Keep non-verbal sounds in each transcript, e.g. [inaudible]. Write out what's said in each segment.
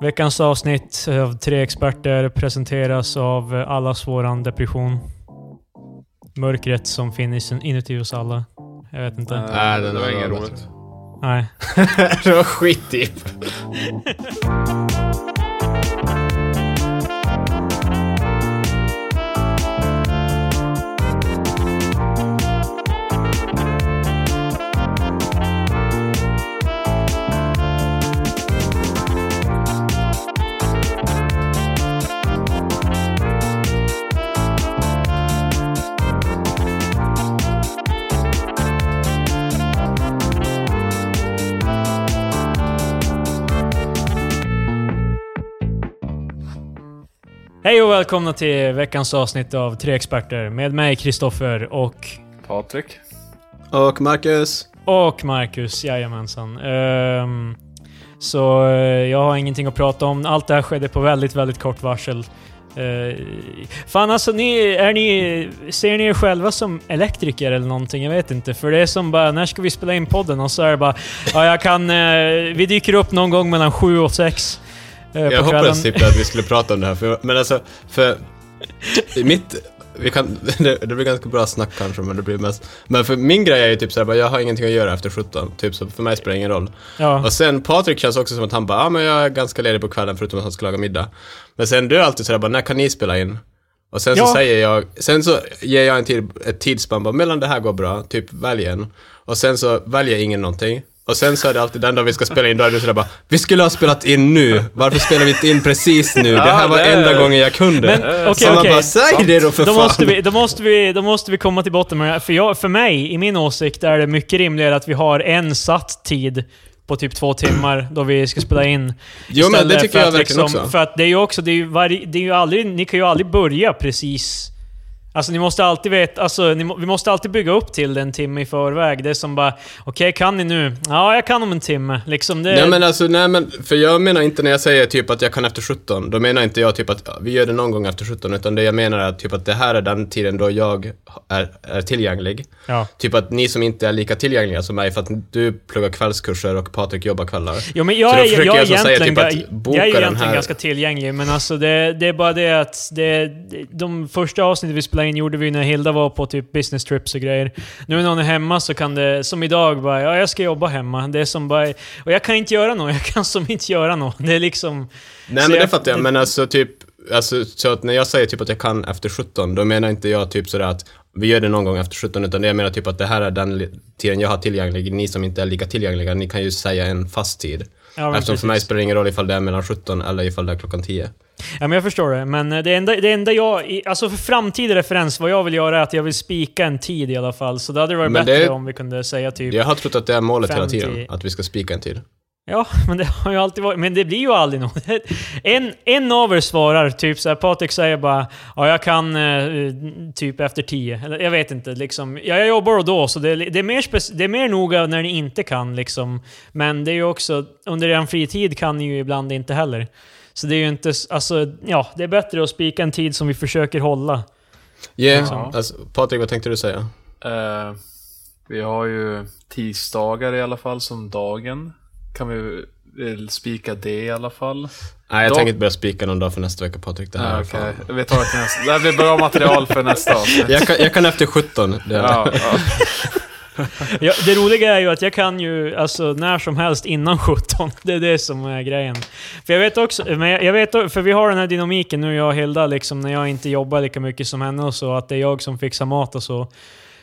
Veckans avsnitt av Tre Experter presenteras av allas våran depression. Mörkret som finns inuti oss alla. Jag vet inte. Nej, det var var inget roligt. Nej. [laughs] det var skitdeep. [laughs] Hej och välkomna till veckans avsnitt av Tre Experter med mig Kristoffer och... Patrik? Och Marcus? Och Marcus, jajamensan. Ehm, så eh, jag har ingenting att prata om. Allt det här skedde på väldigt, väldigt kort varsel. Uh, fan alltså, ni, är ni, ser ni er själva som elektriker eller någonting? Jag vet inte. För det är som bara, när ska vi spela in podden? Och så är det bara, ja jag kan... eh, vi dyker upp någon gång mellan sju och sex. Eh, Jag kvällen. hoppades typ att vi skulle prata om det här, för, men alltså, för... Mitt... Vi kan, [laughs] det, det blir ganska bra snack kanske, men det blir mest... Men för min grej är ju typ såhär, jag har ingenting att göra efter 17, typ så för mig spelar det ingen roll. Ja. Och sen Patrik känns också som att han bara, ja ah, men jag är ganska ledig på kvällen förutom att han ska laga middag. Men sen du är alltid sådär bara, när kan ni spela in? Och sen så Ja. säger jag, sen så ger jag en tid, ett tidsspann bara, mellan det här går bra, typ välj en. Och sen så väljer ingen någonting. Och sen så är det alltid den dag vi ska spela in, då är du sådär bara, vi skulle ha spelat in nu, varför spelar vi inte in precis nu? Det här var det enda gången jag kunde. Men, okej, så man okej. bara, säg det då för Då fan! måste, vi, då, måste vi, då måste vi komma till botten med det här. För, jag, för mig, i min åsikt, är det mycket rimligare att vi har en satt tid på typ två timmar då vi ska spela in. Jo, men det tycker jag verkligen liksom, också. För att det är ju också, det är ju, varje, det är ju aldrig, ni kan ju aldrig börja precis... Alltså ni måste alltid veta, alltså ni, vi måste alltid bygga upp till det en timme i förväg. Det är som bara, okej kan ni nu? Ja, jag kan om en timme. Liksom det... Nej men alltså, nej men, för jag menar inte när jag säger typ att jag kan efter 17, då menar inte jag typ att vi gör det någon gång efter 17, utan det jag menar är typ att det här är den tiden då jag är, är tillgänglig. ja. Typ att ni som inte är lika tillgängliga som mig, för att du pluggar kvällskurser och Patrik jobbar kvällar. Jo, men jag, är, jag, jag så säga typ att boka jag är den egentligen här- ganska tillgänglig, men alltså det, det är bara det att det, de första avsnitten vi spelade in gjorde vi när Hilda var på typ business trips och grejer. Nu när hon är hemma så kan det, som idag, bara ja, jag ska jobba hemma. Det är som bara... Och jag kan inte göra något, jag kan som inte göra något. Det är liksom... Nej men det jag- fattar jag, men alltså typ, alltså så att när jag säger typ att jag kan efter 17, då menar inte jag typ sådär att vi gör det någon gång efter 17, utan det jag menar typ att det här är den tiden jag har tillgänglig, ni som inte är lika tillgängliga, ni kan ju säga en fast tid. Ja, Eftersom för mig precis. spelar det ingen roll ifall det är mellan 17 eller ifall det är klockan 10. Ja, men jag förstår det. Men det enda, det enda jag... Alltså för framtida referens, vad jag vill göra är att jag vill spika en tid i alla fall. Så det hade varit Men bättre det- om vi kunde säga typ... Jag har trott att det är målet hela 50. tiden, att vi ska spika en tid. Ja, [laughs] men det har ju alltid varit... Men det blir ju aldrig något. [laughs] En, en av er svarar, typ såhär, Patrik säger bara ja, jag kan eh, typ efter tio. Eller jag vet inte, liksom. Ja, jag jobbar och då, så det, är- det, är mer det är mer noga när ni inte kan, liksom. Men det är ju också, under er fritid kan ni ju ibland inte heller. Så det är ju inte, alltså, ja, det är bättre att spika en tid som vi försöker hålla. Yeah. Ja. Alltså, Patrik, vad tänkte du säga? Eh, vi har ju tisdagar i alla fall som dagen. Kan vi spika det i alla fall? Nej, jag Då- tänker inte börja spika någon dag för nästa vecka, Patrik. Det här fan... Okej, vi tar det nästa. Det här blir bra material för nästa [laughs] avsnitt. jag, kan, jag kan efter 17. Det Ja, ja. [laughs] Ja, det roliga är ju att jag kan ju alltså när som helst innan [laughs] 17. Det är det som är grejen. För jag vet också, men jag, vet, för vi har den här dynamiken nu jag och Hilda, liksom när jag inte jobbar lika mycket som henne och så, att det är jag som fixar mat och så.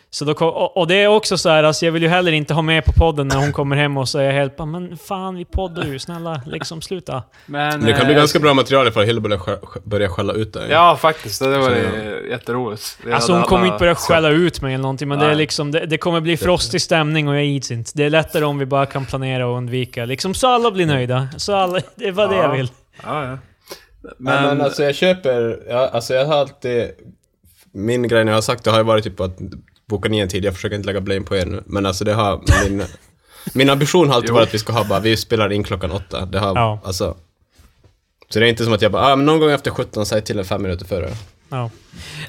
Så då, kom- och, och det är också så här, alltså jag vill ju heller inte ha med på podden när hon kommer hem och säger helt bara, men fan vi poddar ju, snälla liksom sluta. Men, Det kan bli eh, ganska bra material ifall Hilda börjar, börjar skälla ut dig. Ja, faktiskt. Det var Så- det jätteroligt. Det Alltså hon kommer inte börja skälla ut mig eller någonting, men det är Nej. liksom, det, det kommer bli frostig stämning och jag ids inte. Det är lättare om vi bara kan planera och undvika, liksom så alla blir nöjda. Så alla, det var det Ja. jag vill. Ja, ja. Men, men alltså jag köper, ja, alltså jag har alltid, min grej när jag har sagt det har ju varit typ att boka ni en tid, jag försöker inte lägga blame på er nu, men alltså det har, min, min ambition har alltid varit att vi ska ha bara, vi spelar in klockan åtta, det har, Ja. alltså. Så det är inte som att jag bara, ah, men någon gång efter 17, säg till en fem minuter före. Ja.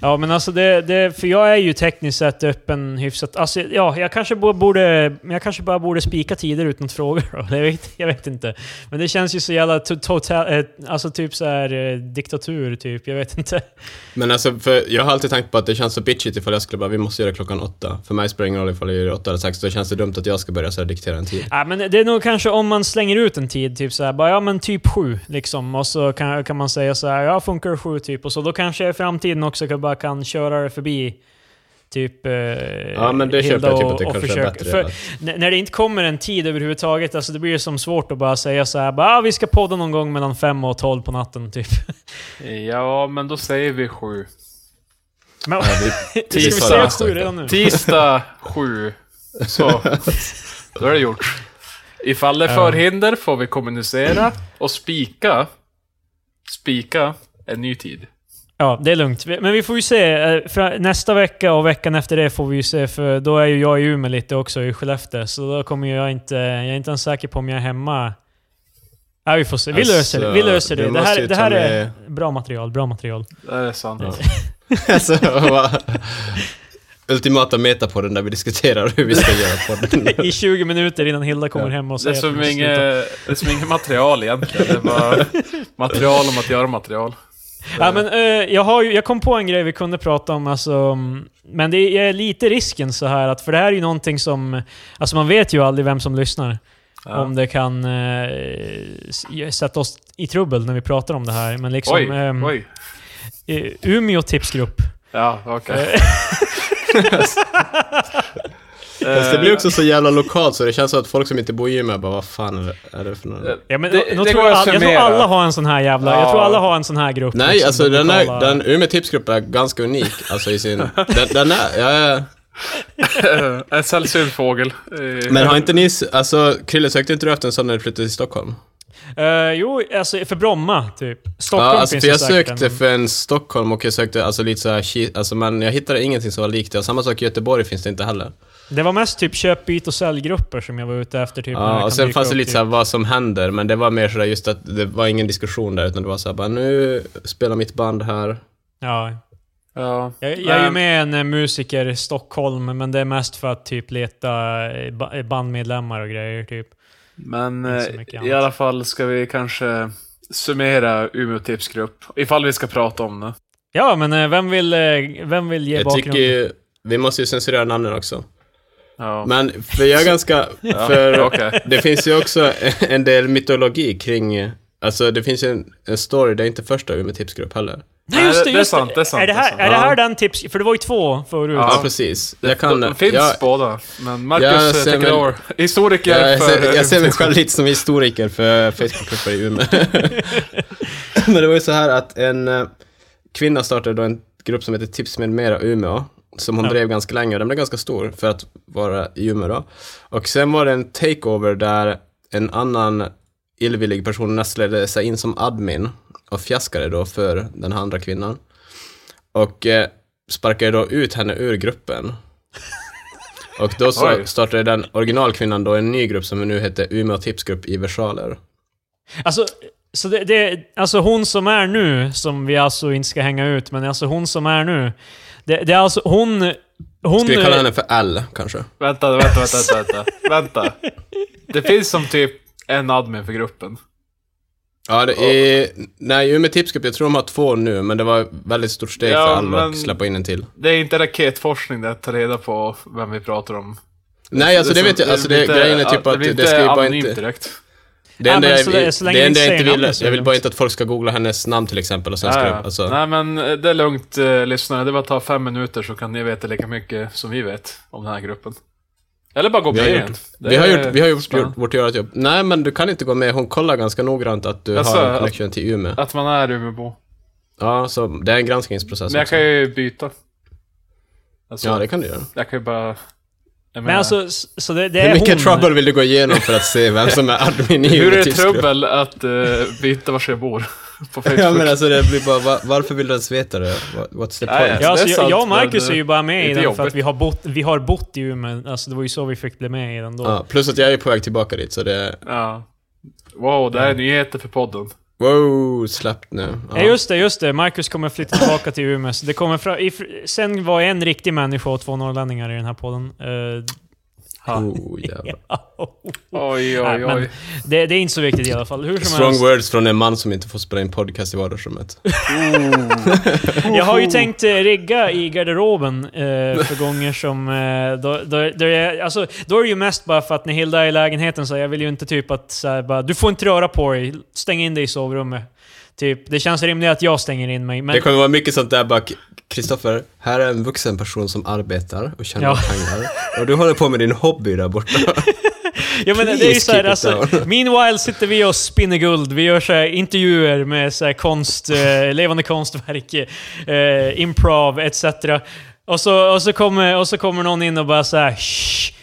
Ja, men alltså det, det... För jag är ju tekniskt sett öppen hyfsat. Alltså, ja, jag kanske bo- borde... Jag kanske bara borde spika tider utan att fråga då. [laughs] Jag vet, jag vet inte. Men det känns ju så jävla to- total... eh, Alltså typ så här eh, diktatur, typ. Jag vet inte. Men alltså, för jag har alltid tänkt på att det känns så bitchigt ifall jag skulle bara, vi måste göra klockan åtta. För mig spelar det ingen roll ifall jag gör åtta eller sex, då känns det dumt att jag ska börja så diktera en tid. Ja, men det är nog kanske om man slänger ut en tid, typ så här, bara ja men typ sju, liksom. Och så kan, kan man säga så här, ja funkar sju typ. Och så då kanske i framtiden också kan, bara kan köra det förbi typ eh, Ja, men det Hilda köper jag typ att det kanske är försöka- bättre. För, när det inte kommer en tid överhuvudtaget, alltså det blir ju som svårt att bara säga så här, bara, ah, vi ska podda någon gång mellan fem och tolv på natten, typ. [laughs] Ja, men då säger vi sju. Men, ska [laughs] vi tisdag. säga sju redan nu? Tisdag sju. Så. Då är det gjort. Ifall det är Ja. förhinder får vi kommunicera och spika. Spika en ny tid. Ja, det är lugnt. Men vi får ju se. eh, För nästa vecka och veckan efter det får vi ju se, för då är ju jag i Umeå lite också, i Skellefteå. Så då kommer jag inte... Jag är inte ens säker på om jag är hemma. Ja, vi får se. Vi Alltså, löser det. Vi löser det. Det här, det här är bra material. Bra material. Det är sant. [laughs] alltså, ultimata metapodden där vi diskuterar hur vi ska göra podden. [laughs] I 20 minuter innan Hilda kommer Ja. hem och Det är, säger som inget, det är som inget material egentligen. Det är bara [laughs] material om att göra material. Ja, men, eh, jag, har ju, jag kom på en grej vi kunde prata om, alltså, mm, men det är lite risken så här att, för det här är ju någonting som, alltså man vet ju aldrig vem som lyssnar. Ja. Om det kan eh, sätta oss i trubbel när vi pratar om det här. Men liksom... oj, ehm, oj. eh, Umeå tipsgrupp. Ja, okej. Eh, [laughs] [laughs] [laughs] Fast det blir också så jävla lokalt så det känns som att folk som inte bor i Umeå bara, vad fan är det, är det för något? ja, men, Det- det tror jag, att all, jag tror alla har en sån här jävla... Jag Ja. tror alla har en sån här grupp. Nej, liksom, alltså den, är, lokala- den Umeå tipsgrupp är ganska unik, [laughs] alltså i sin... Den, den är, ja, ja. [laughs] en sällsynt fågel. Eh, Men har inte ni, alltså Krille sökte inte du efter en sån när du flyttade till Stockholm? Eh, jo, alltså för Bromma, typ. Stockholm ja, alltså finns för jag sökte en. för en Stockholm och jag sökte alltså lite såhär, alltså men jag hittade ingenting som var likt det. Och samma sak i Göteborg finns det inte heller. Det var mest typ köp, byt och säljgrupper som jag var ute efter. Typ, Ja, och sen fanns det lite typ. såhär vad som händer, men det var mer sådär just att det var ingen diskussion där, utan det var såhär bara nu spelar mitt band här. Ja. Ja. Jag, jag är ju med en eh, musiker i Stockholm, men det är mest för att typ leta eh, eh, bandmedlemmar och grejer, typ. Men i alla fall ska vi kanske summera Umeå tipsgrupp. Ifall vi ska prata om det. Ja, men vem vill, vem vill ge Jag bakgrunden? tycker vi måste ju censurera namnen också. Ja. Men, för jag är ganska, [laughs] Ja, för okej. det finns ju också en del mytologi kring, alltså det finns ju en, en story, det är inte första Umeå tipsgrupp heller. Nej, just det, Nej, det är just sant, det är sant, Är det det är här, är det Ja. här den tips... För det var ju två förut. Ja, Ja. precis. Jag kan, de finns jag, båda. Men Marcus, Jag jag ser take mig- it over. Historiker jag, för... ser, jag ser mig själv lite som historiker för Facebookgrupper i Umeå. [laughs] Men det var ju så här att en eh, kvinna startade då en grupp som heter Tips med mera Umeå, som hon Ja. drev ganska länge och den blev ganska stor för att vara i Umeå då. Och sen var det en takeover där en annan illvillig person nästlade sig in som admin och fjäskade då för den här andra kvinnan. Och eh, sparkade då ut henne ur gruppen. [laughs] Och då så startade den originalkvinnan då en ny grupp som nu heter Umeå Tipsgrupp i versaler. Alltså, så det, det, alltså hon som är nu, som vi alltså inte ska hänga ut, men alltså hon som är nu. Det, det är alltså hon... hon Ska vi kalla henne för L, kanske? Vänta, vänta, vänta, vänta, vänta. Det finns som typ en admin för gruppen. Ja, det är... Nej, Umeå Tipsgrupp, jag tror de har två nu, men det var ett väldigt stort steg Ja, för men- att släppa in en till. Det är inte raketforskning det att ta reda på vem vi pratar om. Nej, alltså det är vet jag. Alltså det, inte- grejen är typ att blir det ska ju bara anonymt inte... direkt. Det enda jag, det jag inte vill, jag vill bara inte att folk ska googla hennes namn till exempel och sen Ja, ja. alltså, Nej men eh, det är lugnt eh, lyssnare, det var att ta fem minuter så kan ni veta lika mycket som vi vet om den här gruppen. Eller bara gå Vi med igen. vi har gjort, vi har gjort, gjort vårt görat-jobb. Nej, men du kan inte gå med. Hon kollar ganska noggrant att du Alltså, har en att- connection till Umeå. Att man är Umeåbo. Ja, så det är en granskningsprocess Men jag också. kan ju byta. Alltså, Ja, det kan du göra. Jag kan ju bara... Jag Men menar, alltså, så det, det Hur är mycket hon. trouble vill du gå igenom för att se vem som är admin i hur är det Tipsgrupp? trubbel att uh, byta var jag bor? [laughs] På Facebook? Ja, men alltså det blir bara, va- varför vill du ens veta det? What- What's the point? alltså, Ja, alltså, jag, sant, jag och Marcus är ju bara med i lite den för att vi har, bott, vi har bott i Umeå. Alltså det var ju så vi fick bli med i den då. Ja, plus att jag är på väg tillbaka dit, så det... Ja. Wow, det här är nyheter för podden. Wow, släppt nu. Ja. just det, just det. Marcus kommer flytta tillbaka till Umeå. Så det kommer fra, i, sen var en riktig människa och två norrlänningar i den här podden. Uh, Oh, [laughs] jävlar. oj, oj, oj. Det, det, är inte så viktigt i alla fall. Hur som Strong helst. words från en man som inte får spela in podcast i vardagsrummet. [laughs] jag har ju tänkt eh, rigga i garderoben eh, för gånger som... Eh, då, då, då, är, alltså, då är det ju mest bara för att när Hilda är i lägenheten så jag vill ju inte typ att så här, bara, du får inte röra på dig, stäng in dig i sovrummet. Typ, det känns rimligt att jag stänger in mig. Men... Det kommer vara mycket sånt där bara, Kristoffer, här är en vuxen person som arbetar och tjänar Ja. pengar. [laughs] Och du håller på med din hobby där borta. [laughs] Ja men det är ju Please såhär, alltså, meanwhile sitter vi och spinner guld, vi gör så här intervjuer med så här konst, eh, levande konstverk, eh, improv etc. Och så, och, så kommer, och så kommer någon in och bara såhär Shh.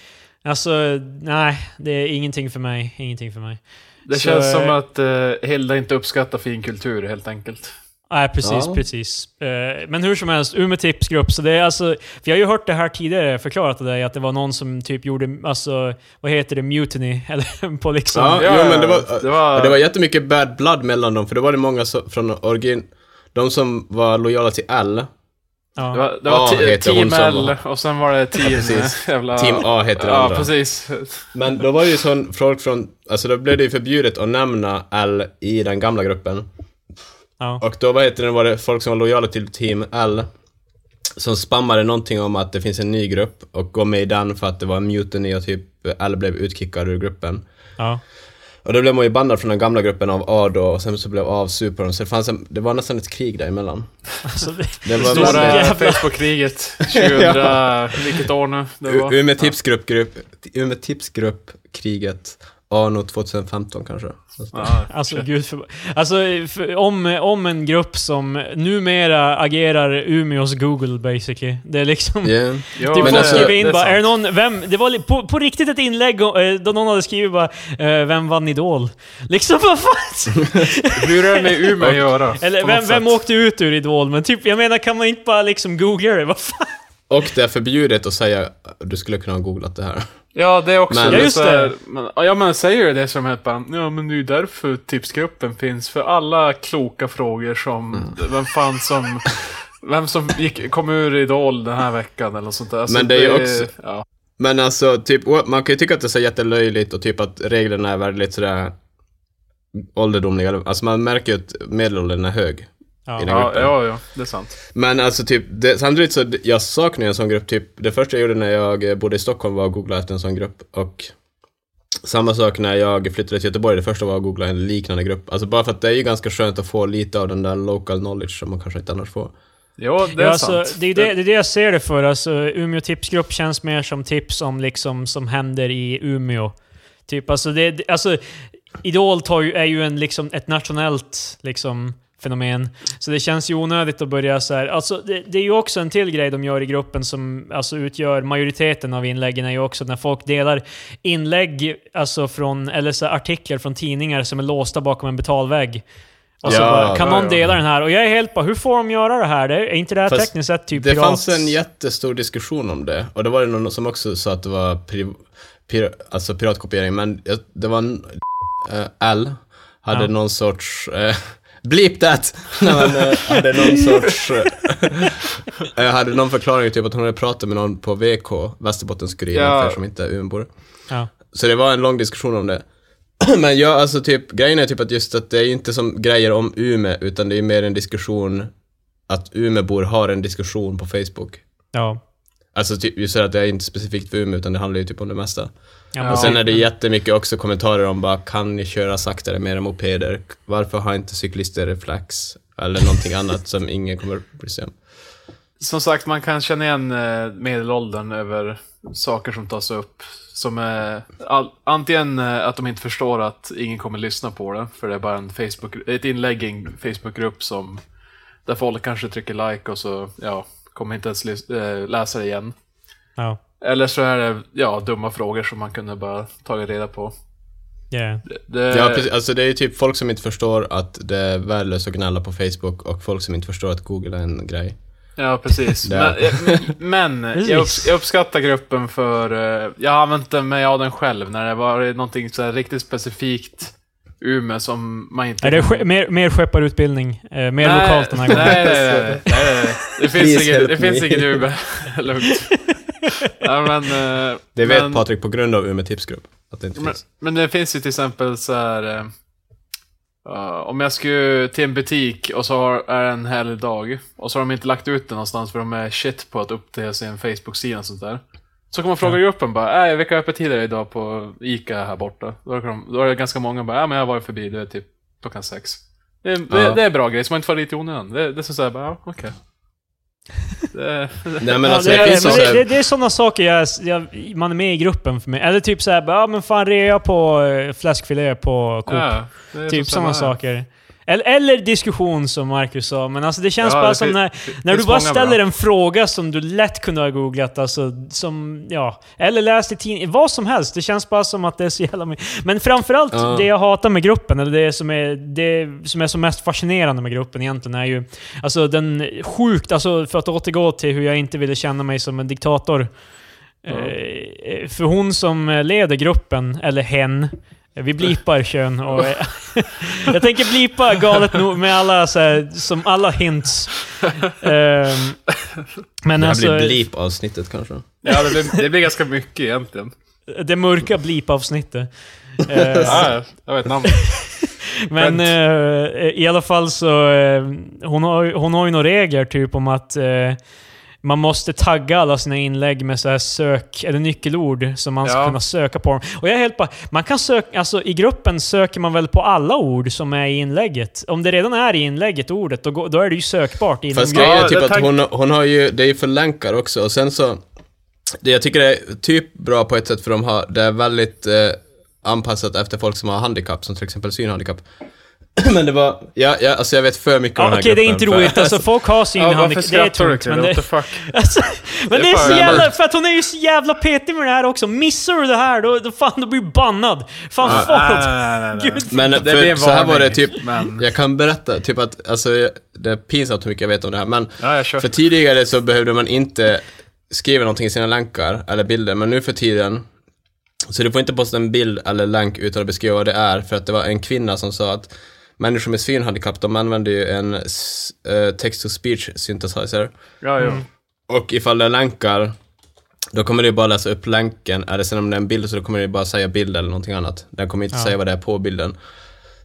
Alltså, nej, det är ingenting för mig, ingenting för mig. Det Så, känns som eh, att uh, Hilda inte uppskattar fin kultur helt enkelt. Nej, precis, Ja. precis. Eh, Men hur som helst, Umeå tipsgrupp. Så det är alltså, för jag har ju hört det här tidigare förklarat till dig, att det var någon som typ gjorde, alltså, vad heter det, mutiny? [laughs] Eller på liksom... Ja, Ja, jo, men det var, det var- det var jättemycket bad blood mellan dem, för det var det många så, från origin... De som var lojala till L, Ja. Det var, det var A Team som L var- och sen var det Team... precis. jävla... Team A heter det Ja, andra. precis. Men då var det ju sån folk från, alltså då blev det ju förbjudet att nämna L i den gamla gruppen. Ja. Och då vad heter det, var det folk som var lojala till Team L som spammade någonting om att det finns en ny grupp och gå med i den för att det var en mutiny och typ L blev utkickad ur gruppen. ja. Och då blev man ju bannad från den gamla gruppen av A då och sen så blev A super och så det fanns en, det var nästan ett krig däremellan. Alltså, det, Det var Stora jävla- [laughs] Facebook-kriget. 2000... [laughs] Vilket år nu det var? U- Umeå tipsgrupp, grupp, Umeå tipsgrupp, kriget, anno 2015 kanske. Ja, Alltså gud för, Alltså för, om, om en grupp som numera agerar Umeås Google basically. Det är liksom... Yeah. Ja, [laughs] Typ folk alltså- skriver in är bara, är det någon, vem, det var på, på riktigt ett inlägg eh, då någon hade skrivit bara, eh, vem vann Idol? [laughs] Liksom vad fan? [laughs] Hur är det med Umeå att göra? Eller vem, vem åkte ut ur Idol? Men typ, jag menar kan man inte bara liksom googla det? Vad fan? Och det är förbjudet att säga, du skulle kunna ha googlat det här. Ja, det är också. Men- Ja, just det. Men, ja, men säger det som ett bara, ja men det är ju därför tipsgruppen finns. För alla kloka frågor som, Mm. vem fan som, vem som gick, kom ur Idol den här veckan eller sånt där. Alltså, Men det är ju också- Ja. Men alltså, typ, man kan ju tycka att det är så jättelöjligt och typ att reglerna är väldigt sådär ålderdomliga. Alltså man märker ju att medelåldern är hög. Ja. I den Ja, ja, ja, det är sant. Men alltså typ, det, samtidigt så, jag saknar en sån grupp. Typ, det första jag gjorde när jag eh, bodde i Stockholm var att googla efter en sån grupp. Och samma sak när jag flyttade till Göteborg, det första var att googla en liknande grupp. Alltså bara för att det är ju ganska skönt att få lite av den där local knowledge som man kanske inte annars får. Ja, det är Ja, alltså, sant. det, är det, det är det jag ser det för. Alltså, Umeå tipsgrupp känns mer som tips om liksom, som händer i Umeå. Typ, alltså, det, det- alltså, Idol tar ju, är ju en, liksom, ett nationellt liksom, fenomen. Så det känns ju onödigt att börja så här. Alltså, det, det är ju också en till grej de gör i gruppen som alltså, utgör majoriteten av inläggen, är ju också när folk delar inlägg, alltså från, eller så artiklar från tidningar som är låsta bakom en betalvägg. Och så Ja, bara, kan ja, någon ja. dela den här? Och jag är helt bara, hur får de göra det här? Det, är inte det här Fast tekniskt sett typ Det pirat? fanns en jättestor diskussion om det. Och det var det någon som också sa att det var pri, pir, alltså piratkopiering. Men det var en, eh, L hade någon sorts... Uh, bleep that! [laughs] Nej, men, eh, hade någon [laughs] sorts... [laughs] Uh, hade någon förklaring, typ att hon hade pratat med någon på VK, Västerbottens-Kuriren, Ja. för som inte är Umeåbor. Ja. Så det var en lång diskussion om det. [clears throat] Men jag, alltså typ, grejen är typ att just att det är inte som grejer om Umeå, utan det är mer en diskussion att Umeåbor har en diskussion på Facebook. Ja. Alltså typ, just det att det är inte specifikt för Umeå, utan det handlar ju typ om det mesta. Ja. Och sen är det jättemycket också kommentarer om bara, kan ni köra saktare med era mopeder? Varför har inte cyklister reflex? Eller någonting [laughs] annat som ingen kommer bry sig om. Som sagt, man kan känna igen eh, medelåldern över saker som tas upp. Som är all, antingen eh, att de inte förstår att ingen kommer lyssna på det, för det är bara en Facebook, ett inlägg i en Facebookgrupp som där folk kanske trycker like och så ja, kommer inte ens eh, läsa det igen. Ja. Eller så är det ja, dumma frågor som man kunde bara tagit reda på. Yeah. Det, Ja, precis. Alltså det är ju typ folk som inte förstår att det är värdelöst att gnälla på Facebook och folk som inte förstår att Google är en grej. Ja, precis. [laughs] Men men [laughs] jag, upps- jag uppskattar gruppen för... eh, Jag har använt den mig av den själv när det var någonting så här riktigt specifikt Umeå som man inte... Är det kan- mer, mer skepparutbildning? Eh, mer Nej, lokalt den här gången? Nej, nej, nej. nej. Det finns inget, det finns inget Umeå. [laughs] Lugnt. [laughs] Ja, men, eh, Det vet men, Patrik på grund av Umeå tipsgrupp. Att det inte Men, finns. men det finns ju till exempel så här. eh, om jag skulle till en butik och så har, är det en härlig dag och så har de inte lagt ut den någonstans för de är shit på att uppdatera sin Facebook-sida och sånt där. Så kan man fråga gruppen bara, äh, vilka öppettider är idag på ICA här borta? Då är, de, då är det ganska många bara, ja men jag har varit förbi, det är typ klockan sex. Det, är- det, Ja. det är bra grej, så man inte får dit i onödan. Det, det är så här, bara, ja, okej. [laughs] Det- Nej men Ja, alltså det, det, är, finns men också... det, det, det är sådana saker jag, jag, man är med i gruppen för mig. Eller typ såhär, ja men fan rea på eh, fläskfilé på Coop. ja, typ så sådana här. saker. Eller, eller diskussion som Marcus sa, men alltså det känns Ja, bara det som när, när du bara ställer bra. en fråga som du lätt kunde ha googlat, alltså som, ja. Eller läst i tidningen, vad som helst. Det känns bara som att det är så jävla mycket. Men framförallt Ja. det jag hatar med gruppen, eller det som är, det som är så mest fascinerande med gruppen egentligen, är ju alltså den sjukt, alltså för att återgå till hur jag inte ville känna mig som en diktator. Eh, för hon som leder gruppen, eller hen, vi blipar kön och... [laughs] jag tänker blipa galet nog med alla så här, som alla hints. Ehm, men Det här alltså, blir blip-avsnittet kanske. Ja, det blir, det blir ganska mycket egentligen. det mörka blip-avsnittet. Eh, Ja, jag vet namnet. [laughs] Men eh, i alla fall så, eh, hon, har, ju- hon har ju några regler typ om att eh, man måste tagga alla sina inlägg med så här sök, eller nyckelord som man ska Ja. kunna söka på dem. Och jag är helt bara, man kan söka, alltså i gruppen söker man väl på alla ord som är i inlägget? Om det redan är i inlägget, ordet, då, då är det ju sökbart inom Fast grejen är typ det att hon, hon har ju, det är ju för länkar också och sen så, det jag tycker det är typ bra på ett sätt för de har, det är väldigt eh, anpassat efter folk som har handikapp, som till exempel synhandikapp. [clears throat] Men det var, ja, ja, alltså jag vet för mycket om Ja, den här Okej, det är gruppen. inte för- roligt. Alltså folk har Ja, varför synhandikapp, det är tungt. Men det? det, What the fuck? [laughs] Alltså, men det är så fan- jävla... För att hon är ju så jävla petig med det här också. Missar du det här, då, då fan, då blir du bannad. Fan, Nej, fuck. nej, nej, nej. Gud. Men Det för, en så här var det typ, men- jag kan berätta typ att, alltså det är pinsamt hur mycket jag vet om det här, men Ja, jag för tidigare så behövde man inte skriva någonting i sina länkar eller bilder, men nu för tiden så du får inte posta en bild eller länk utan att beskriva vad det är, för att det var en kvinna som sa att människor med synhandikapp, de använder ju en eh, text-to-speech synthesizer. Ja, ja. Och ifall det länkar, då kommer det bara läsa upp länken. Är det sen om det är en bild så då kommer det bara säga bild eller någonting annat. Den kommer inte Ja. säga vad det är på bilden.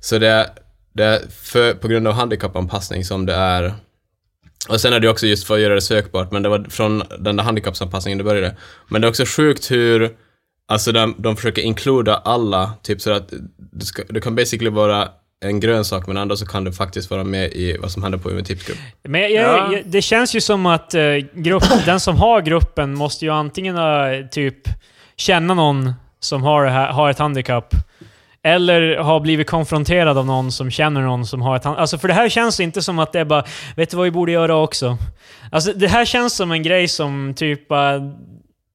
Så det är, det är för, på grund av handikappanpassning som det är och sen är det också just för att göra det sökbart, men det var från den där handikappsanpassningen det började. Men det är också sjukt hur, alltså de, de försöker inkluda alla, typ så att du, ska, du kan basically vara en grönsak men ändå så kan du faktiskt vara med i vad som händer på Umeå Tipsgrupp. Men jag, Ja. jag, det känns ju som att eh, grupp, den som har gruppen måste ju antingen ha, typ känna någon som har, här, har ett handikapp. Eller ha blivit konfronterad av någon som känner någon som har ett handikapp. Alltså för det här känns inte som att det är bara, vet du vad vi borde göra också? Alltså det här känns som en grej som typ bara,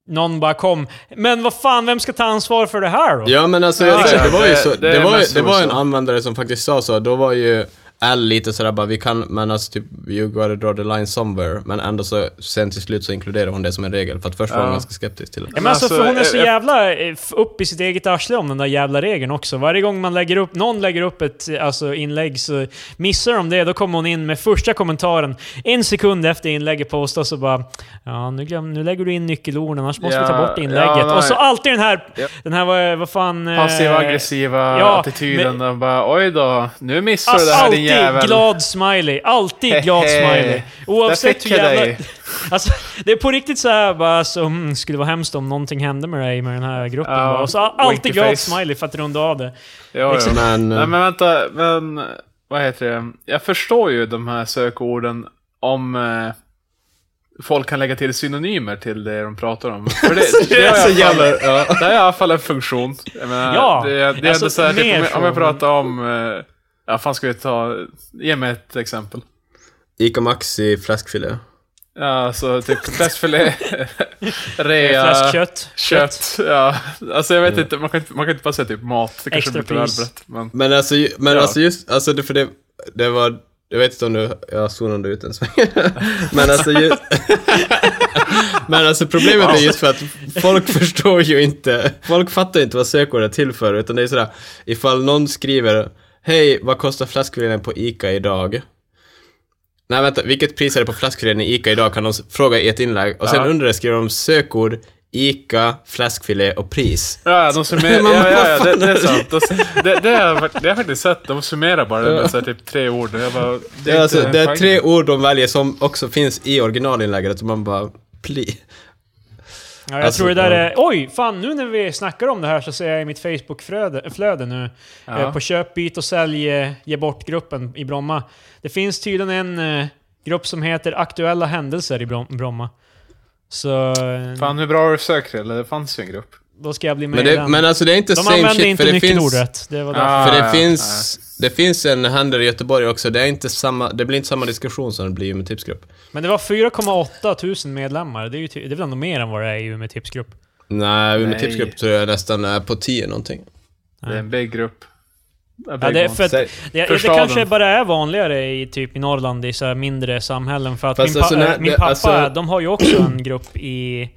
någon bara kom. Men vad fan, vem ska ta ansvar för det här då? Ja men alltså, jag det var ju så, det var, det en användare som faktiskt sa så, då var ju L lite sådär bara, vi kan, men alltså typ, you gotta draw the line somewhere, men ändå så, sen till slut så inkluderar hon det som en regel, för att först var hon Ja. ganska skeptisk till det. Ja, men alltså, Alltså, för hon är så eh, jävla eh, upp i sitt eget arsle om den där jävla regeln också. Varje gång man lägger upp, någon lägger upp ett eh, alltså, inlägg så missar de det, då kommer hon in med första kommentaren. En sekund efter inlägget postas så bara Ja, nu, glöm, nu lägger du in nyckelorden, annars måste vi ta Ja, bort inlägget. ja, och så alltid den här, Ja. den här vad, vad fan... eh, Passiva aggressiva ja, attityden. och bara oj då, nu missar du Alltså, det här din alltid jävel. glad smiley. Alltid glad smiley. Oavsett hur jag jävla... [laughs] Alltså, det är på riktigt så här bara så, mm, skulle vara hemskt om någonting hände med dig med den här gruppen. Ja, bara. Och så alltid glad face. smiley för att runda av det. Ja, ja. Liksom. Men, [laughs] Nej men vänta, men vad heter det? Jag förstår ju de här sökorden om eh, folk kan lägga till synonymer till det de pratar om. [laughs] För det, det, har i alla fall, det har i alla fall en funktion. Jag menar, Ja, det, det är alltså, så här, typ, om, jag, om jag så. pratar om... Eh, ja, fan ska vi ta... Ge mig ett exempel. Ica Maxi fläskfilé. Ja, så typ fläskfilé, [laughs] rea, Fläskkött. kött. Ja, alltså jag vet inte, man kan inte, man kan inte bara säga typ mat. Det kanske Extra blir lite väl pris. brett. Men, Men alltså, men Ja. alltså just, alltså det, för det, det var Jag vet inte om du, jag zonade ut en sväng. [laughs] Men alltså just, [laughs] Men alltså problemet är just för att folk förstår ju inte, folk fattar inte vad sökord är till för, utan det är sådär, ifall någon skriver Hej, vad kostar flaskfilén på ICA idag? Nej vänta, vilket pris är det på flaskfilén i ICA idag kan de fråga i ett inlägg och sen Ja. under det skriver de sökord ICA, flaskfilé och pris. Ja, de summerar... [laughs] Man ja, ja, ja, det, det är sant. De, det, det, har jag, det har faktiskt sett. De summerar bara med så här, typ tre ord. Jag bara, Det är, alltså, det är tre ord de väljer som också finns i originalinlägget och man bara, pli. Ja, jag Alltså, tror det där är... Oj! Fan, nu när vi snackar om det här så ser jag i mitt Facebook-flöde flöde nu, Ja. eh, på köp, byt och sälj, ge bort-gruppen i Bromma. Det finns tydligen en eh, grupp som heter Aktuella händelser i Brom- Bromma. Så... eh, Fan, hur bra har du sökt det? Eller det fanns ju en grupp. Då ska jag bli med Men, i det, den. men alltså det är inte De same shit, inte för det finns... nyckelordet. Det var. Ah, För det ja, finns, det finns en händel i Göteborg också, det är inte samma, det blir inte samma diskussion som det blir med tipsgrupp. Men det var 4,8 tusen medlemmar. Det är ju det är väl ändå mer än vad det är i Umeå tipsgrupp. Nej, med Nej. tipsgrupp tror jag nästan är på 10 någonting. Det är en big grupp. Ja, det för att, det, För det staden. kanske bara är vanligare i typ i Norrland, i så här mindre samhällen. För att Fast min, pa- alltså, äh, min det- pappa, alltså- de har ju också en grupp i,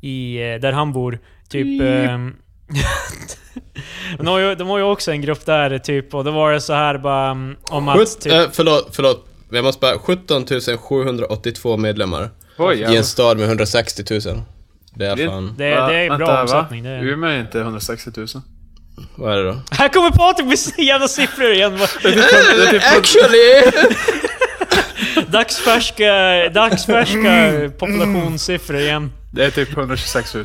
i eh, där han bor. Typ... ehm, [laughs] de, har ju, de har ju också en grupp där, typ, och då var det så här bara mm, om att... Sjut, Typ, äh, förlåt, förlåt. Jag måste bara, 17 782 medlemmar Oj, i en stad med 160 000. Det är Det- fan... det, det är ju Va? bra Vänta, omsättning. Va? Det är. Umeå är inte 160 000. Vad är det då? Här kommer Patrik med sina jävla siffror igen! Det är typ, Actually! [laughs] Dagsfärska, dagsfärska populationssiffror igen. det är typ 126 000.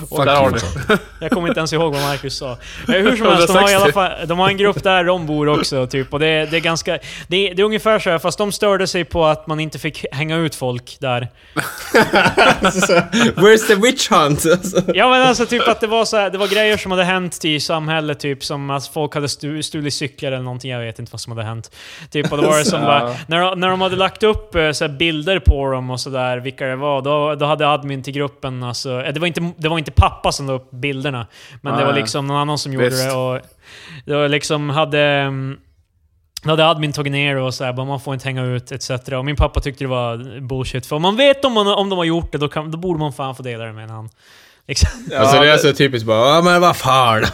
Fuck där har du. [laughs] Jag kommer inte ens ihåg vad Marcus sa. Hur som helst, de har i alla 160. fall, de har en grupp där de bor också, typ. Och det, är- det är ganska... Det är, det är ungefär så här, fast de störde sig på att man inte fick hänga ut folk där. Alltså, [laughs] Where's the witch hunt? Alltså. Ja men alltså typ att det var så här, det var grejer som hade hänt i samhället, typ som att folk hade stu, stulit cyklar eller någonting, jag vet inte vad som hade hänt. Typ, och då var det som bara, när, de- när de hade lagt upp eh, så här, bilder på dem och sådär, vilka det var, då, då hade admin till gruppen, alltså, eh, det var inte, det var inte pappa som la upp bilderna, men det var liksom någon annan som gjorde det och det var liksom hade... mm, då hade admin tagit ner och så här, bara man får inte hänga ut etc. Och min pappa tyckte det var bullshit. För om man vet om, man, om de har gjort det, då, kan, då borde man fan få dela det med han. Liksom. Ja, alltså det är så typiskt bara, ja men vad fan.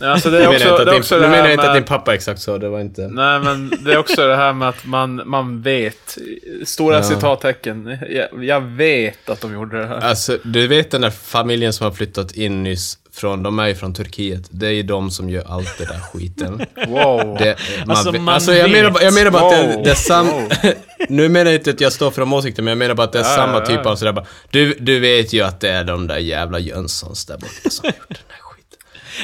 Alltså det är menar jag också inte det, är att också din, menar inte att din pappa exakt så, det var inte... Nej, men det är också det här med att man, man vet. Stora Ja. citattecken. Jag, jag vet att de gjorde det här. Alltså, du vet den där familjen som har flyttat in nyss från, de är ju från Turkiet. Det är ju de som gör allt det där skiten. Wow. Det, man Alltså, man alltså jag, menar, bara- jag menar bara att det, Wow. det är sam... Wow. [laughs] nu menar jag inte att jag står för de åsikterna, men jag menar bara att det är Ja, samma ja, typ ja. av sådär bara, du, du vet ju att det är de där jävla Jönssons där borta som har gjort den här.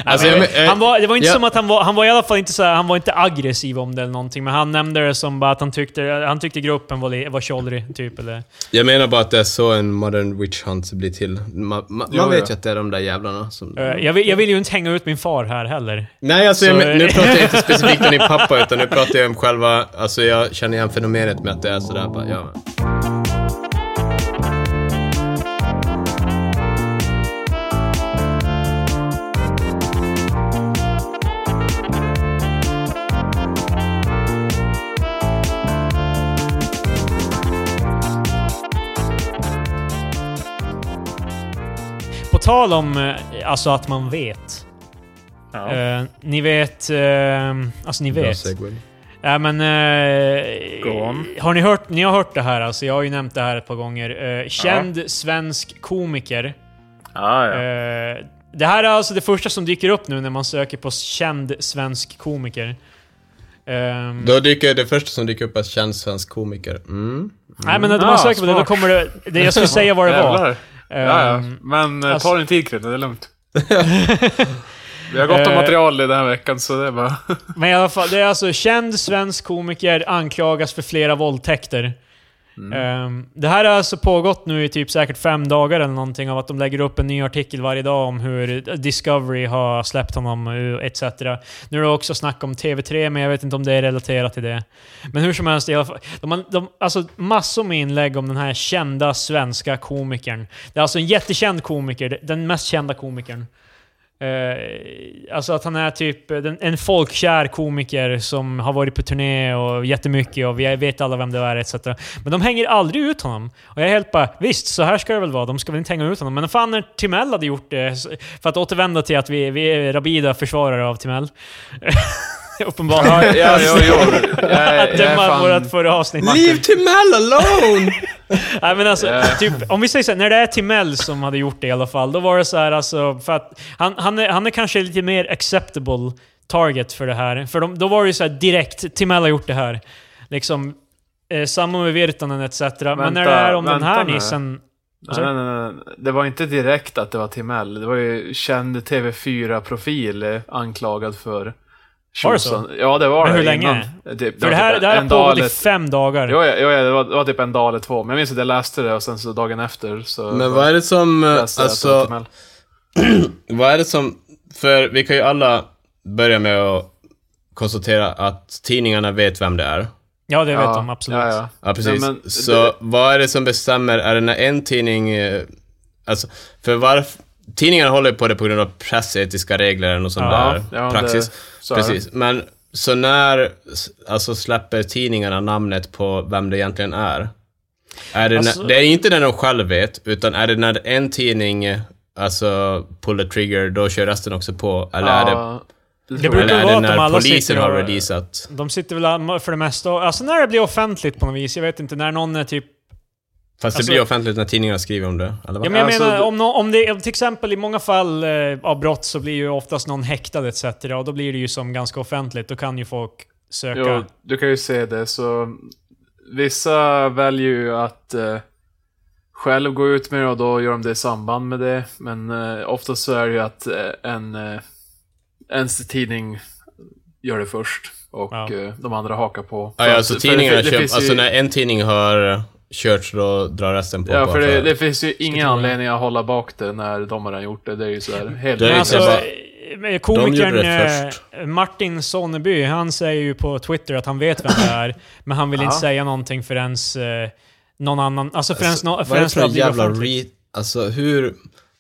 Alltså, jag men, han var, det var inte ja. som att han var, han var i alla fall inte så här, han var inte aggressiv om det eller någonting, men han nämnde det som bara att han tyckte, han tyckte gruppen var, var tjollrig, typ. Eller, Jag menar bara att det är så en modern witch hunt blir till. Man, man, Jo, man vet ja. ju att det är de där jävlarna som... Eh, jag, vill, jag vill ju inte hänga ut min far här heller. Nej, alltså jag, Så- men- nu [laughs] pratar jag inte specifikt om din pappa, utan nu pratar jag om själva... Alltså jag känner igen fenomenet med att det är sådär bara, ja. Tal om eh, alltså att man vet. Ja. Eh, ni vet... eh, alltså ni vet. Ja, men... eh, har ni hört, ni har hört det här alltså, jag har ju nämnt det här ett par gånger. Eh, känd svensk komiker. Ja, ja. Eh, det här är alltså det första som dyker upp nu när man söker på känd svensk komiker. Ehm, Då dyker det första som dyker upp är känd svensk komiker. Mm. nej men när Ah, man söker på det, då kommer det... det jag skulle säga vad det [laughs] var. Ja, ja. Ehm, Men eh, alltså- ta din tid Krille, det är lugnt. [laughs] Vi har gott om Eh. material i den här veckan, så det är bara... Men i alla fall, det är alltså känd svensk komiker anklagas för flera våldtäkter. Mm. Ehm, det här har alltså pågått nu i typ säkert fem dagar eller någonting av att de lägger upp en ny artikel varje dag om hur Discovery har släppt honom etc. Nu är det också snack om TV3, men jag vet inte om det är relaterat till det. Men hur som helst, i alla fall, de de, alltså massor med inlägg om den här kända svenska komikern. Det är alltså en jättekänd komiker, den mest kända komikern. Eh, alltså att han är typ en folkkär komiker som har varit på turné och jättemycket och vi vet alla vem det är etc. Men de hänger aldrig ut honom. Och jag är helt bara, visst, så här ska det väl vara. De ska väl inte hänga ut honom. Men fan när Timell hade gjort det, för att återvända till att vi, vi är rabida försvarare av Timell. [laughs] [laughs] Uppenbarligen. Ja, ja, ja, ja. Jag, är- Att döma fan- vårt förra avsnitt. Leave Timell alone! [laughs] Nej men alltså, Ja. typ, om vi säger så här, när det är Timell som hade gjort det i alla fall, då var det så här alltså, för att han, han, är, han är kanske lite mer acceptable target för det här. För de, då var det ju så här direkt, Timell har gjort det här. Liksom, eh, samma med Virtanen etc. Men när Vänta, det är om den vänta här nu. nissen... Nej, nej, nej, nej. Det var inte direkt att det var Timell. Det var ju känd TV4-profil eh, anklagad för Var det så? Ja, det var Men det. hur länge? innan. Det För det här, typ det här har pågått i fem dagar. Jo, ja, jo, ja, det, var, det var typ en dag eller två. Men jag minns att jag läste det och sen så dagen efter så... Men vad är det som, eh, alltså, [clears throat] vad är det som, för vi kan ju alla börja med att konstatera att tidningarna vet vem det är. Ja, det vet de absolut. Ja, ja. Ja, precis. Nej, men så det- vad är det som bestämmer? Är det när en tidning... eh, Alltså, för varför... Tidningarna håller på det på grund av pressetiska regler och sånt Ja, där. ja, det- praxis. Så. Precis. Men så när alltså, släpper tidningarna namnet på vem det egentligen är? är det, Alltså- när, det är inte när de själv vet, utan är det när en tidning alltså pull the trigger, då kör resten också på? Eller är det, Ja, Det brukar eller vara att de alla polisen sitter har releasat? De sitter väl för det mesta... Alltså när det blir offentligt på något vis. Jag vet inte, när någon är typ Fast Alltså- det blir offentligt när tidningarna skriver om det, eller vad? Ja, men jag Alltså, menar, det- om, nå- om det till exempel i många fall eh, av brott så blir ju oftast någon häktad etc. Och då blir det ju som ganska offentligt. Då kan ju folk söka. Jo, du kan ju se det. Så vissa väljer ju att eh, själv gå ut med det och då gör de det i samband med det. Men eh, oftast så är det ju att eh, en eh, ens tidning gör det först. Och Ja. eh, de andra hakar på. Ja, ja, att- så för tidningarna det, det finns alltså ju, när en tidning har kört så då drar resten på. Ja, för det, det finns ju ingen det. anledning att hålla bak det när de har gjort det. Det är ju sådär helt... Det är Men liksom alltså, bara- eh, De komikern det eh, Martin Sonneby, han säger ju på Twitter att han vet vem det är. [laughs] men han vill inte säga någonting förrän eh, någon annan... Alltså förrän Alltså, no, vad är förrän det för det jävla re... Alltså hur...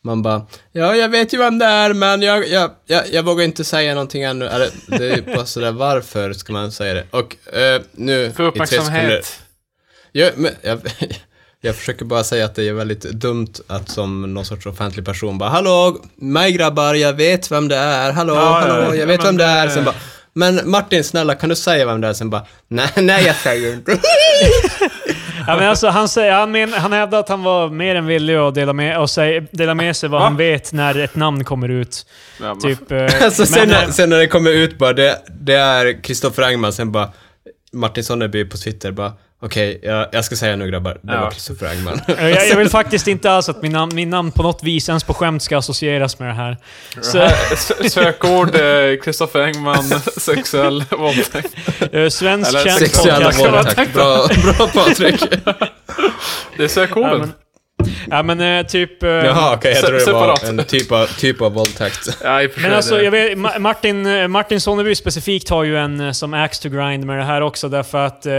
Man bara, ja jag vet ju vem det är men jag, jag, jag, jag vågar inte säga någonting ännu. Eller, det är bara sådär, varför ska man säga det? Och eh, nu... För i tre sekunder- uppmärksamhet. Ja, men, jag, [laughs] jag försöker bara säga att det är väldigt dumt att som någon sorts offentlig person bara Hallå, mig grabbar, jag vet vem det är. Hallå, Ja, hallå, ja, jag vet men vem det är. Sen bara, men Martin, snälla, kan du säga vem det är? Sen bara, nej, nej, jag säger inte. [laughs] Ja, men alltså, han, säger, han, men, han hävdade att han var mer än villig att dela med, och säga, dela med sig vad Va? han vet när ett namn kommer ut. Ja, Typ, eh, [laughs] Alltså sen, men, när, eh, sen när det kommer ut bara, det, det är Kristoffer Engman, sen bara Martin Sonneby på Twitter bara Okej, jag, jag ska säga nu grabbar, det Ja. var Kristoffer Engman. Jag, jag vill faktiskt inte alls att min namn, min namn på något vis, ens på skämt, ska associeras med det här. Så, Sö- Sökord eh, Kristoffer Engman, [laughs] sexuell våldtäkt. eh, svensk Eller känd Sexuella våldtäkt. Bra, bra Patrik. Det är sökorden. Ja, men, ja, men eh, typ... eh, Jaha, okej, jag Se- tror det var en typ av, typ av våldtäkt. [laughs] Ja, Men alltså, jag vet, Ma- Martin, eh, Martin Sonneby specifikt har ju en som axe to grind med det här också, därför att eh,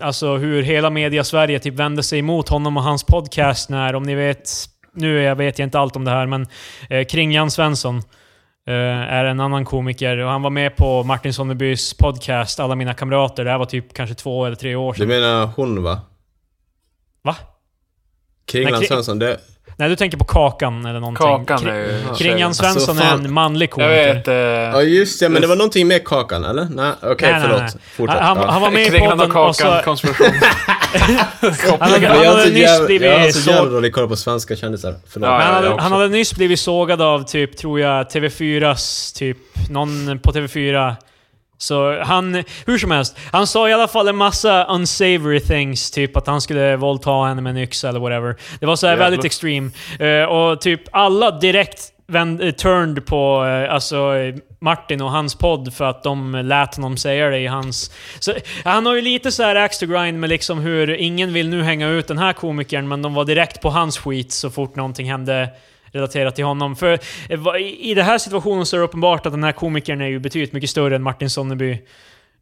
alltså hur hela media-Sverige typ vände sig emot honom och hans podcast när, om ni vet, nu jag vet jag inte allt om det här, men eh, kring Jan Svensson är en annan komiker och han var med på Martin Sonnebys podcast Alla mina kamrater. Det här var typ kanske två eller tre år Du sedan. menar hon va? Va? Kringland Nej, kring- Svensson, det... Nej, du tänker på Kakan eller någonting. Kakan är ju... Kring Jan Alltså, Svensson är fan. en manlig Jag komiker. vet. Eh, Ja just det, men det var någonting med Kakan, eller? Nej, okej, nej, förlåt. nej. Fortsätt. Han, han, ja. han var med i Kringland och podden och så... Kakan, konspiration. [laughs] Han hade, Men han jag har hade så nyss jävla- jag har blivit så såg, jävla dålig koll på svenska kändisar. Förlåt. Ja, han, jag hade, han hade nyss blivit sågad av typ, tror jag, TV4s, typ, någon på TV4. Så han, hur som helst, han sa i alla fall en massa unsavory things, typ att han skulle våldta henne med en yxa eller whatever. Det var så här väldigt extreme. Eh, och typ alla direkt vänd, eh, turned på eh, alltså, Martin och hans podd för att de lät honom säga det i hans... Så, han har ju lite så här axe to grind med liksom hur ingen vill nu hänga ut den här komikern, men de var direkt på hans skit så fort någonting hände relaterat till honom. För eh, i den här situationen så är det uppenbart att den här komikern är ju betydligt mycket större än Martin Sonneby.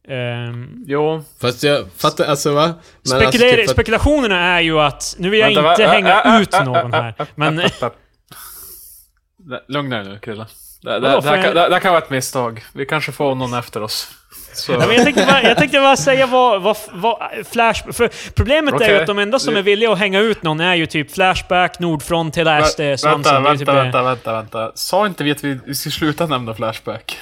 Ehm, Jo. Fast jag fattar, alltså va? Men alltså, typ att- spekulationerna är ju att... Nu vill jag Vänta, inte va? hänga ä- ut ä- någon ä- här, men... Lugna dig nu, Krille. Det, det, det, det här kan vara ett misstag. Vi kanske får någon efter oss. Så, Ja, men jag, tänkte bara, jag tänkte bara säga vad, vad, vad Flash... För problemet är ju att de enda som är villiga att hänga ut någon är ju typ Flashback, Nordfront, hela SD, Vä- svansen. vänta, typ vänta, vänta, vänta, vänta. Sa inte vi att vi, vi ska sluta nämna Flashback?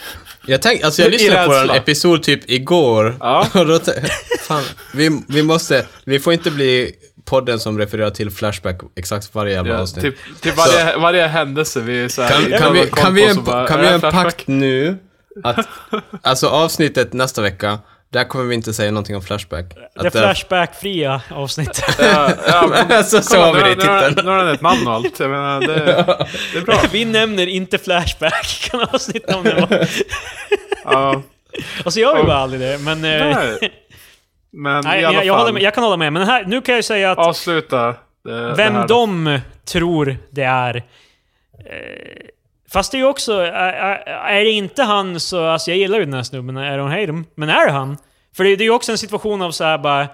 Jag tänk, alltså jag lyssnade på en episod typ igår. Ja. [laughs] Och då fan, vi, vi måste, vi får inte bli podden som refererar till Flashback exakt varje jävla Ja, avsnitt. typ, typ varje, varje händelse vi så här, Kan, kan, vi, kan, vi, en, bara, kan vi en Flashback? pakt nu? Att, alltså avsnittet nästa vecka, där kommer vi inte säga någonting om Flashback. Det Att, Flashback-fria avsnittet. Ja, ja, men, [laughs] så, så kolla, har vi det i titeln. nu har den ett namn och allt. Jag menar, det, det är bra. Vi nämner inte Flashback, kan avsnitt om det var. Ja, Och så gör vi bara aldrig det, men... eh, nej. Men nej, i alla jag, jag, fall, med, jag kan hålla med, men här, nu kan jag säga att avsluta det, det vem här. de tror det är... Eh, fast det är ju också... Är, är, det inte han så... Alltså jag gillar ju den här snubben, Aaron Hayden. Men är det han? För det, det är ju också en situation av så här bara...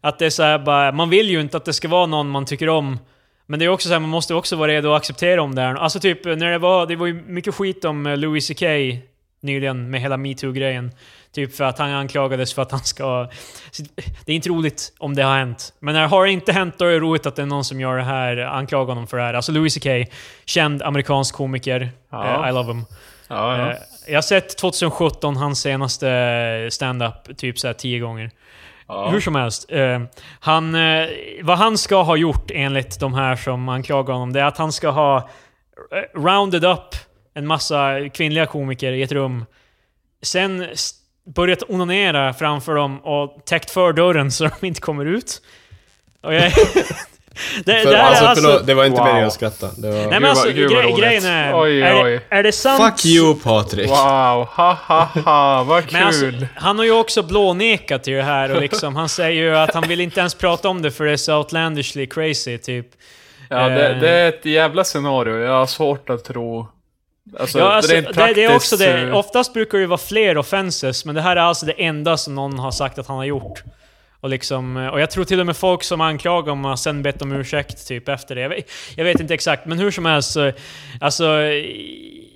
Att det är så här bara... Man vill ju inte att det ska vara någon man tycker om. Men det är också så här, man måste också vara redo att acceptera om det är Alltså typ när det var... Det var ju mycket skit om eh, Louis CK nyligen med hela metoo-grejen. Typ för att han anklagades för att han ska... Det är inte roligt om det har hänt. Men när har det inte hänt då är det roligt att det är någon som gör det här, anklagar honom för det här. Alltså Louis CK, känd amerikansk komiker. Ja. Eh, I love him. Ja, ja. Eh, jag har sett 2017 hans senaste stand-up typ så här tio gånger. ja. Hur som helst. Eh, han, eh, vad han ska ha gjort enligt de här som anklagar honom, det är att han ska ha eh, rounded up en massa kvinnliga komiker i ett rum. Sen börjat onanera framför dem och täckt för dörren så de inte kommer ut. Och jag, [laughs] det, För, det alltså, alltså... förlåt, det var inte Wow. meningen att skratta. Det var... Nej men vad- alltså, gud vad gre roligt. grejen är... Oj, är, oj. Det, är det sant? Fuck you Patrik! Wow, ha ha ha, vad kul! Men alltså, han har ju också blånekat till det här och liksom, han säger ju att han vill inte ens prata om det för det är så outlandishly crazy, typ. ja, det, eh, det är ett jävla scenario. Jag har svårt att tro... Alltså, Ja, alltså, det, praktiskt... det är också det. eh, Oftast brukar det ju vara fler offenses, men det här är alltså det enda som någon har sagt att han har gjort. Och, liksom, eh, och jag tror till och med folk som anklagar honom har sen bett om ursäkt typ efter det. Jag vet, jag vet inte exakt, men hur som helst så... Alltså... i-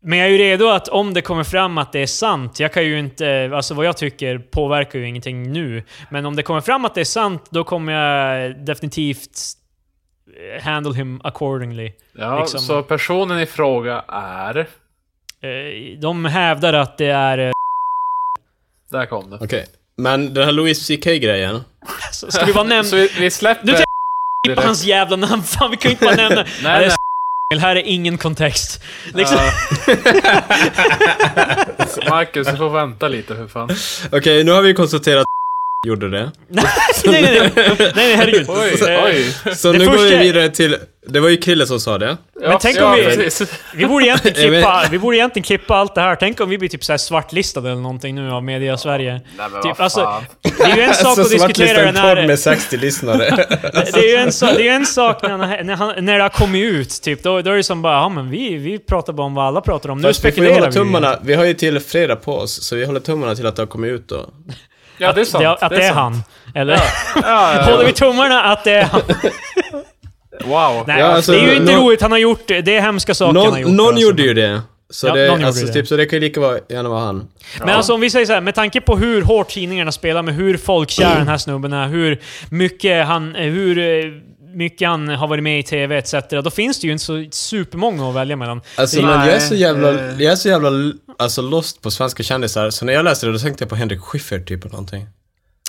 Men jag är ju redo att om det kommer fram att det är sant, jag kan ju inte... Alltså vad jag tycker påverkar ju ingenting nu. Men om det kommer fram att det är sant, då kommer jag definitivt eh, handle him accordingly. Ja, liksom- så personen i fråga är... Eh, De hävdar att det är... eh, Där kom det. Okej. Men den här Louis CK-grejen. Så Ska vi bara [laughs] nämna Så vi, vi släpper... Du [laughs] direkt. hans jävla namn? Fan, vi kan ju inte bara [laughs] nämna... Nej, Nej, det nej. är här är ingen kontext. Liksom. Marcus, du får vänta lite för fan. Okej, nu har vi konstaterat gjorde det. [laughs] nej, nej, nej, nej, nej, herregud. Oj, Eh, oj. Så Det nu går vi första- vidare till... Det var ju Krille som sa det. Ja, tänk ja, om vi- precis. [laughs] Vi borde egentligen [laughs] klippa, vi borde egentligen klippa allt det här. Tänk om vi blir typ så här svartlistade eller någonting nu av Media Sverige. Nej, men Typ, alltså. Det är ju en sak att diskutera den här... med 60 lyssnare. Det är ju en, sak- det är en sak när, när, han, när det har kommit ut, typ. Då, då är det som bara, ja men vi, vi pratar bara om vad alla pratar om. Nu Fast vi spekulerar vi ju. tummarna. Vi har ju till fredag på oss, så vi håller tummarna till att det har kommit ut då. Ja, det är sant. att, att det är, sant. han. Eller? Ja, ja, Håller vi ja. tummarna att det är han? Wow. Nej, Ja, alltså, det är ju inte någon- roligt. Han har gjort... Det är hemska saker han har gjort. Någon, någon alltså. gjorde ju det. Så, Ja, det, någon alltså, det. Typ, så det kan ju lika vara, gärna vara han. Men alltså om vi säger så här, med tanke på hur hårt tidningarna spelar med hur folkkär den här snubben är, hur mycket han... Hur eh, mycket han har varit med i TV etc. Då finns det ju inte så supermånga att välja mellan. Alltså men jag är så jävla, eh. jag är så jävla alltså, lost på svenska kändisar, så när jag läste det då tänkte jag på Henrik Schyffert typ eller någonting.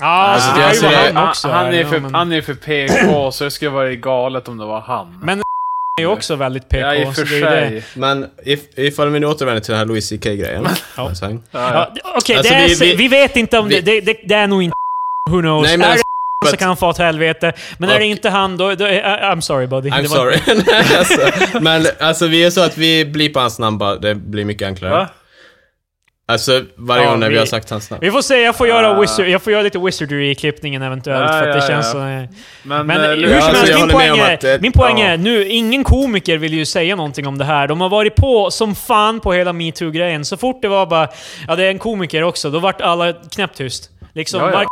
Ja, alltså, det det- han också. han, är för, ja, men- han är för PK, [clears throat] så det skulle vara galet om det var han. Men är ju också väldigt PK. ja, i och för sig. Men if, ifall vi nu återvänder till den här Louis CK-grejen. Ja. Okej, Alltså, vi- vi, vi- vi vet inte om vi- det, det, det... Är nog inte... Who knows? Nej, men är alltså, det så kan han få åt helvete. Men är det Och- inte han, då... då är- I'm sorry buddy. I'm sorry. [laughs] Nej, alltså, men alltså vi är så att vi blir på hans namn bara, det blir mycket enklare. Va? Alltså varje Ja, gång när vi, vi- har sagt hans namn. Vi får se, jag får, göra Ah. wizard, jag får göra lite wizardry i klippningen eventuellt, Ja, för att det ja, känns ja. så... Men, Men eh, hur som helst, min poäng, är, det- min poäng är nu, ingen komiker vill ju säga någonting om det här. De har varit på som fan på hela metoo-grejen. Så fort det var bara, ja det är en komiker också, då vart alla knäpptyst. Liksom, Ja, ja. Mark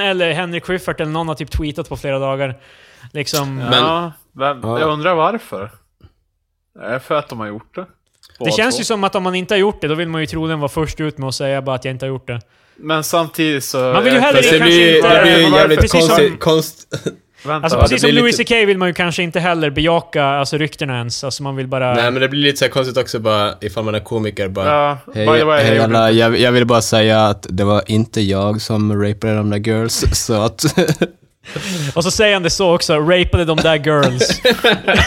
eller Henrik Schyffert eller någon har typ tweetat på flera dagar. Liksom... Men- ja, vem, Ja. Jag undrar varför. Är för att de har gjort det? Det känns ju som att om man inte har gjort det, då vill man ju troligen vara först ut med att säga bara att jag inte har gjort det. Men samtidigt så... Man vill ju heller Fast det kanske blir, inte- det blir jävligt konstigt. Konst... Vänta, Alltså Ja, precis som blir Louis lite- CK vill man ju kanske inte heller bejaka alltså, ryktena ens. Alltså man vill bara... Nej men det blir lite så här konstigt också bara ifall man är komiker bara Ja, Hej, by the way, hej jag alla, jag, jag vill bara säga att det var inte jag som rapade de där girls, så att... [laughs] Och så säger han det så också, rapade de där girls. [laughs]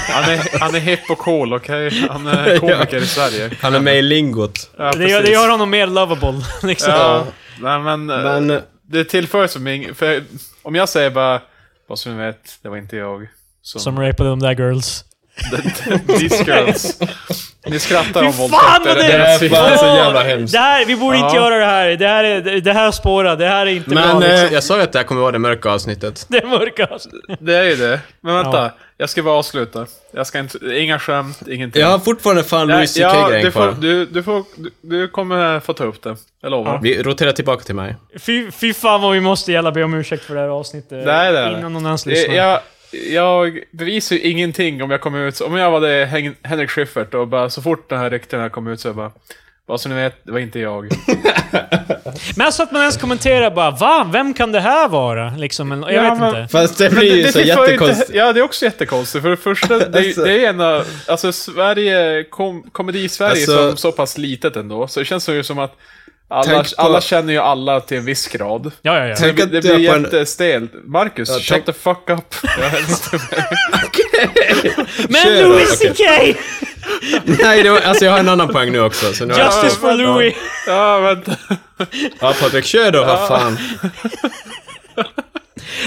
han, är, han är hipp och cool, okej? Han är [laughs] komiker i Sverige. Han är med i lingot. Ja, det, gör, det gör honom mer lovable. Liksom. Ja, nej, men, eh, Men- det tillför som inget... För om jag säger bara, vad som ni vet, det var inte jag som... Som rapade de där girls. [laughs] These girls. Ni skrattar om Fy våldtäkt. fan, vad är det- Det är fan så jävla hemskt. Det här, vi borde inte Ja. göra det här. Det här, är, det här spårar. Det här är inte Men bra. eh, Liksom. jag sa ju att det här kommer vara det mörka avsnittet. [laughs] Det är mörkast. Det är ju det. Men vänta, Ja. Jag ska bara avsluta. Jag ska inte... Inga skämt, ingenting. Jag har fortfarande fan Nej, Louis ja, CK-grejen du, får, kvar. du, du, får, du, du kommer få ta upp det. Jag lovar. Vi roterar tillbaka till mig. Fy, fy fan vad vi måste gälla be om ursäkt för det här avsnittet. Nej, det är det. Innan någon ens Jag, lyssnar. jag, jag bevisar ju ingenting om jag kommer ut... Om jag var det Hen- Henrik Schyffert och bara så fort den här ryktena kom ut så jag bara... Vad som ni vet, det var inte jag. [laughs] Men alltså att man ens kommenterar bara Va? Vem kan det här vara? Liksom, jag Ja, vet men- inte. Fast det blir ju så ju jättekonstigt. Inte, ja, det är också jättekonstigt. För det första, det, Alltså. det är en av... Alltså Sverige, kom, komedi-Sverige Alltså- är så, så pass litet ändå. Så det känns ju som att alla, Tänk på- alla känner ju alla till en viss grad. Ja, ja, ja. Så det, Tänk att det det är blir en- jättestelt. Marcus, Ja, shut tänk- the fuck up. [laughs] Är. Men Kör Louis okej. CK! [laughs] Nej, det var, alltså jag har en annan poäng nu också. Så nu har jag- Justice for vänta. Louis! Ja, vänta. Ja, Patrik, kör då, vad fan. [laughs]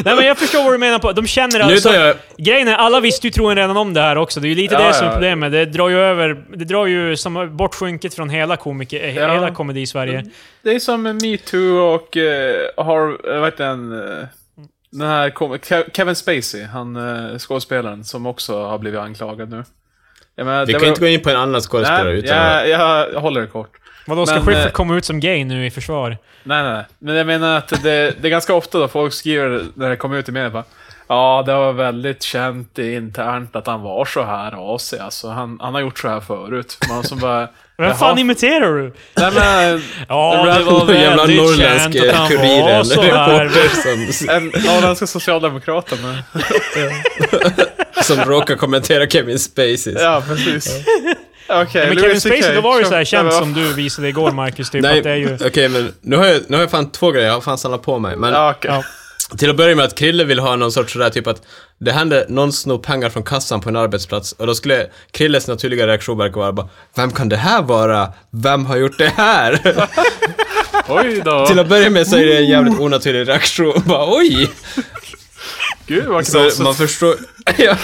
Nej men jag förstår vad du menar på. De känner Nu alltså... jag... Grejen är, alla visste ju troligen redan om det här också. Det är ju lite Ja, det som är problemet. Det drar ju över... Det drar ju som bort skynket från hela komiker... eh, Ja. Hela komedi-Sverige. Det är som MeToo och uh, har, vad heter den, eh, den här Kevin Spacey, han uh, skådespelaren som också har blivit anklagad nu. Menar, Vi det kan var- inte gå in på en annan skådespelare Nej, utan jag, jag, jag håller det kort. Vadå, ska Men, Schyffert eh, komma ut som gay nu i försvar? Nej, nej, nej. Men jag menar att det, det är ganska ofta då folk skriver när det kommer ut i media bara Ja, det var väldigt känt internt att han var så här av sig. Alltså, han, han har gjort så här förut. Man som bara... Vem jaha. fan imiterar du? Nej men... [laughs] Ja, Det var någon jävla norrländsk kurir eller reporter som, En norrländska socialdemokrater med. [laughs] som råkar kommentera Kevin Spacey. Ja, precis. Okej, Men Louis Kevin Spacey, då var det så här känt som du visade igår Marcus, typ Nej, att det är ju... okej men nu har, jag, nu har jag fan två grejer, jag har fan samlat på mig. Men Ja, okej. Ja. Till att börja med att Krille vill ha någon sorts sådär typ att det hände någon snor pengar från kassan på en arbetsplats och då skulle Krilles naturliga reaktion verka vara bara Vem kan det här vara? Vem har gjort det här? [laughs] Oj då. till att börja med så är det en jävligt onaturlig reaktion. [laughs] Bara oj! Gud vad Så knasigt. man förstår... [laughs] ja.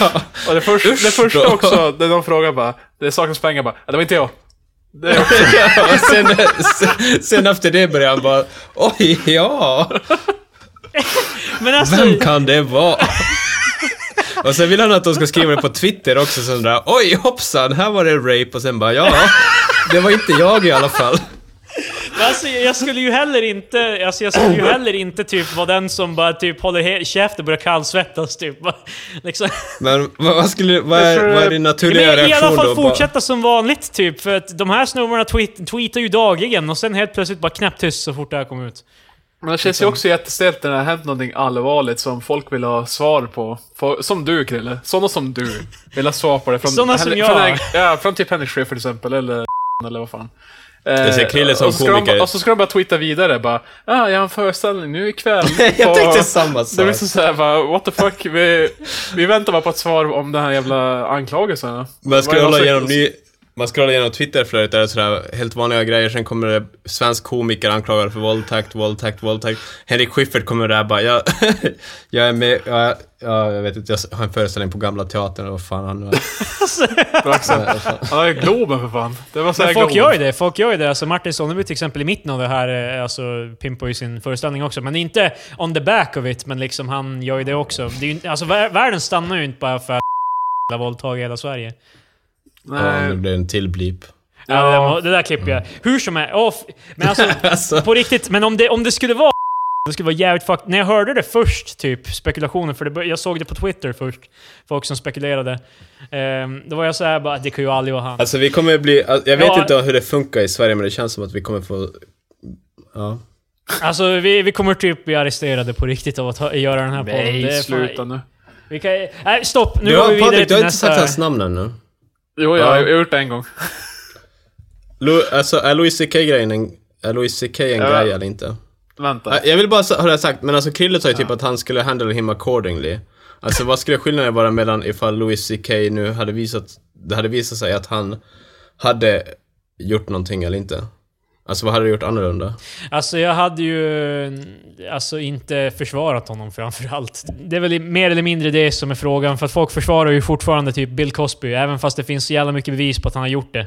Och det, först, det första också, när de frågar bara, det saknas pengar bara, det var inte jag. Det är också, Ja, sen, sen, sen efter det börjar han bara oj, ja. [laughs] Men alltså... Vem kan det vara? Och sen vill han att de ska skriva det på Twitter också, sån där oj hoppsan, här var det rape och sen bara ja, det var inte jag i alla fall. Men Alltså, jag skulle ju heller inte, alltså jag skulle ju heller inte typ vara den som bara typ håller he- käft och börjar kallsvettas typ. Bara, [laughs] Liksom. Men vad, skulle, vad är, vad är din naturliga Men i reaktion alla fall då? Bara, fortsätta som vanligt typ, för att de här snubbarna tweet, tweetar ju dagligen och sen helt plötsligt bara knäpptyst så fort det här kom ut. Men det känns ju också jättestelt när det har hänt någonting allvarligt som folk vill ha svar på. Som du Krille. Sådana som du vill ha svar på det. Från, Såna som jag. Från, ja, från typ Henrik Schyffert till exempel, eller [laughs] eller vad fan. Jag ser Krille som och så ska komiker. De, och så ska de bara tweeta vidare bara, ah, jag har en föreställning nu ikväll. [laughs] jag tänkte samma Det blir sak. så såhär bara, what the fuck, vi, vi väntar bara på ett svar om den här jävla anklagelserna. Vad är scrollar det- igenom ny... Man scrollar igenom Twitterflödet där det är sådär helt vanliga grejer, sen kommer det svensk komiker anklagad för våldtäkt, våldtäkt, våldtäkt. Henrik Schyffert kommer där bara, jag, [laughs] jag är med, ja, ja, jag vet inte, jag har en föreställning på Gamla Teatern vad fan han nu är. [laughs] Har ju Globen för fan. Det var Men folk gör ju det, folk gör ju det. Alltså Martin Sonneby till exempel i mitten av det här, eh, alltså pimpar ju sin föreställning också. Men inte on the back of it, men liksom han gör ju det också. Det är ju, alltså vär- världen stannar ju inte bara för att [laughs] våldtag i hela Sverige. Ja, Nej. blir det en till blip. Ja. Ja. Det, där klipper jag. Hur som är, åh, f- men alltså, [laughs] Alltså, på riktigt, men om det, om det skulle vara Det skulle vara jävligt fuck... När jag hörde det först, typ, spekulationen, för det, jag såg det på Twitter först, folk som spekulerade. Ehm, då var jag såhär bara, det kan ju aldrig vara han. Alltså vi kommer bli, jag vet Ja. inte hur det funkar i Sverige men det känns som att vi kommer få, ja. Alltså vi, vi kommer typ bli arresterade på riktigt av att ha, göra den här podden. Det är Nej, sluta nu. Vi kan, nej, stopp! Nu Du går har, vi vidare Patrik, du till har inte nästa... sagt hans namn ännu. Jo, jag Ja. har gjort det en gång. Lu, alltså är Louis CK-grejen en, är Louis CK en Ja. grej eller inte? Vänta. Äh, Jag vill bara ha det sagt, men alltså Krille sa ju typ att han skulle handle him accordingly. Alltså vad skulle skillnaden vara mellan ifall Louis CK nu hade visat, det hade visat sig att han hade gjort någonting eller inte? Alltså vad hade du gjort annorlunda? Alltså jag hade ju alltså inte försvarat honom framförallt. Det är väl mer eller mindre det som är frågan, för att folk försvarar ju fortfarande typ Bill Cosby, även fast det finns så jävla mycket bevis på att han har gjort det.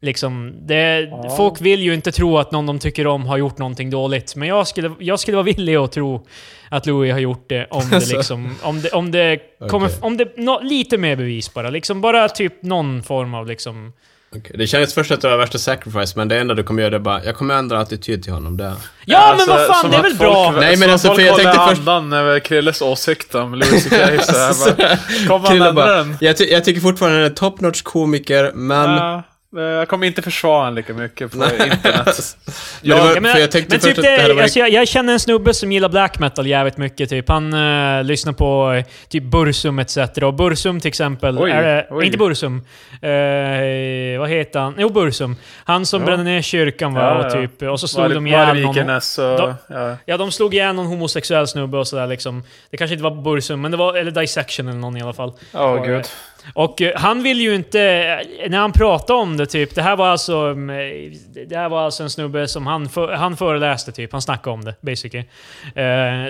Liksom, det, Folk vill ju inte tro att någon de tycker om har gjort någonting dåligt, men jag skulle, jag skulle vara villig att tro att Louis har gjort det om det [laughs] liksom... Om det, om det kommer... Okej. Om det... nå- lite mer bevis bara. Liksom bara typ någon form av liksom... Okej, Det känns först att det var värsta sacrifice, men det enda du kommer göra är bara, jag kommer ändra attityd till honom, det. Ja, Alltså, men vad fan, det är väl bra! Nej, men alltså, för jag tänkte först- andan över Krilles åsikt om Louis CK så här bara, Kommer han ändra den? jag, ty- jag tycker fortfarande han är top notch komiker, men... Ja, eh, jag kommer inte försvara honom lika mycket på internet. [laughs] Var, Ja, men, jag tänkte men först typ att det hade det, varit... alltså jag, jag känner en snubbe som gillar black metal jävligt mycket. Typ. Han eh, lyssnar på eh, typ Bursum etc. Och Bursum till exempel, Oj, är oj. inte Bursum. Eh, vad heter han? Jo, Bursum. Han som Ja. brände ner kyrkan var Ja, och, ja. typ, och så slog Var- de ihjäl någon. Och... De- ja. Ja, de slog ihjäl någon homosexuell snubbe och sådär liksom. Det kanske inte var Bursum, men det var... Eller Dissection eller någon i alla fall. Åh gud. Och eh, han vill ju inte... Eh, när han pratade om det, typ... Det här var alltså... Mm, eh, det här var alltså en snubbe som han, för, han föreläste, typ. Han snackade om det, basically.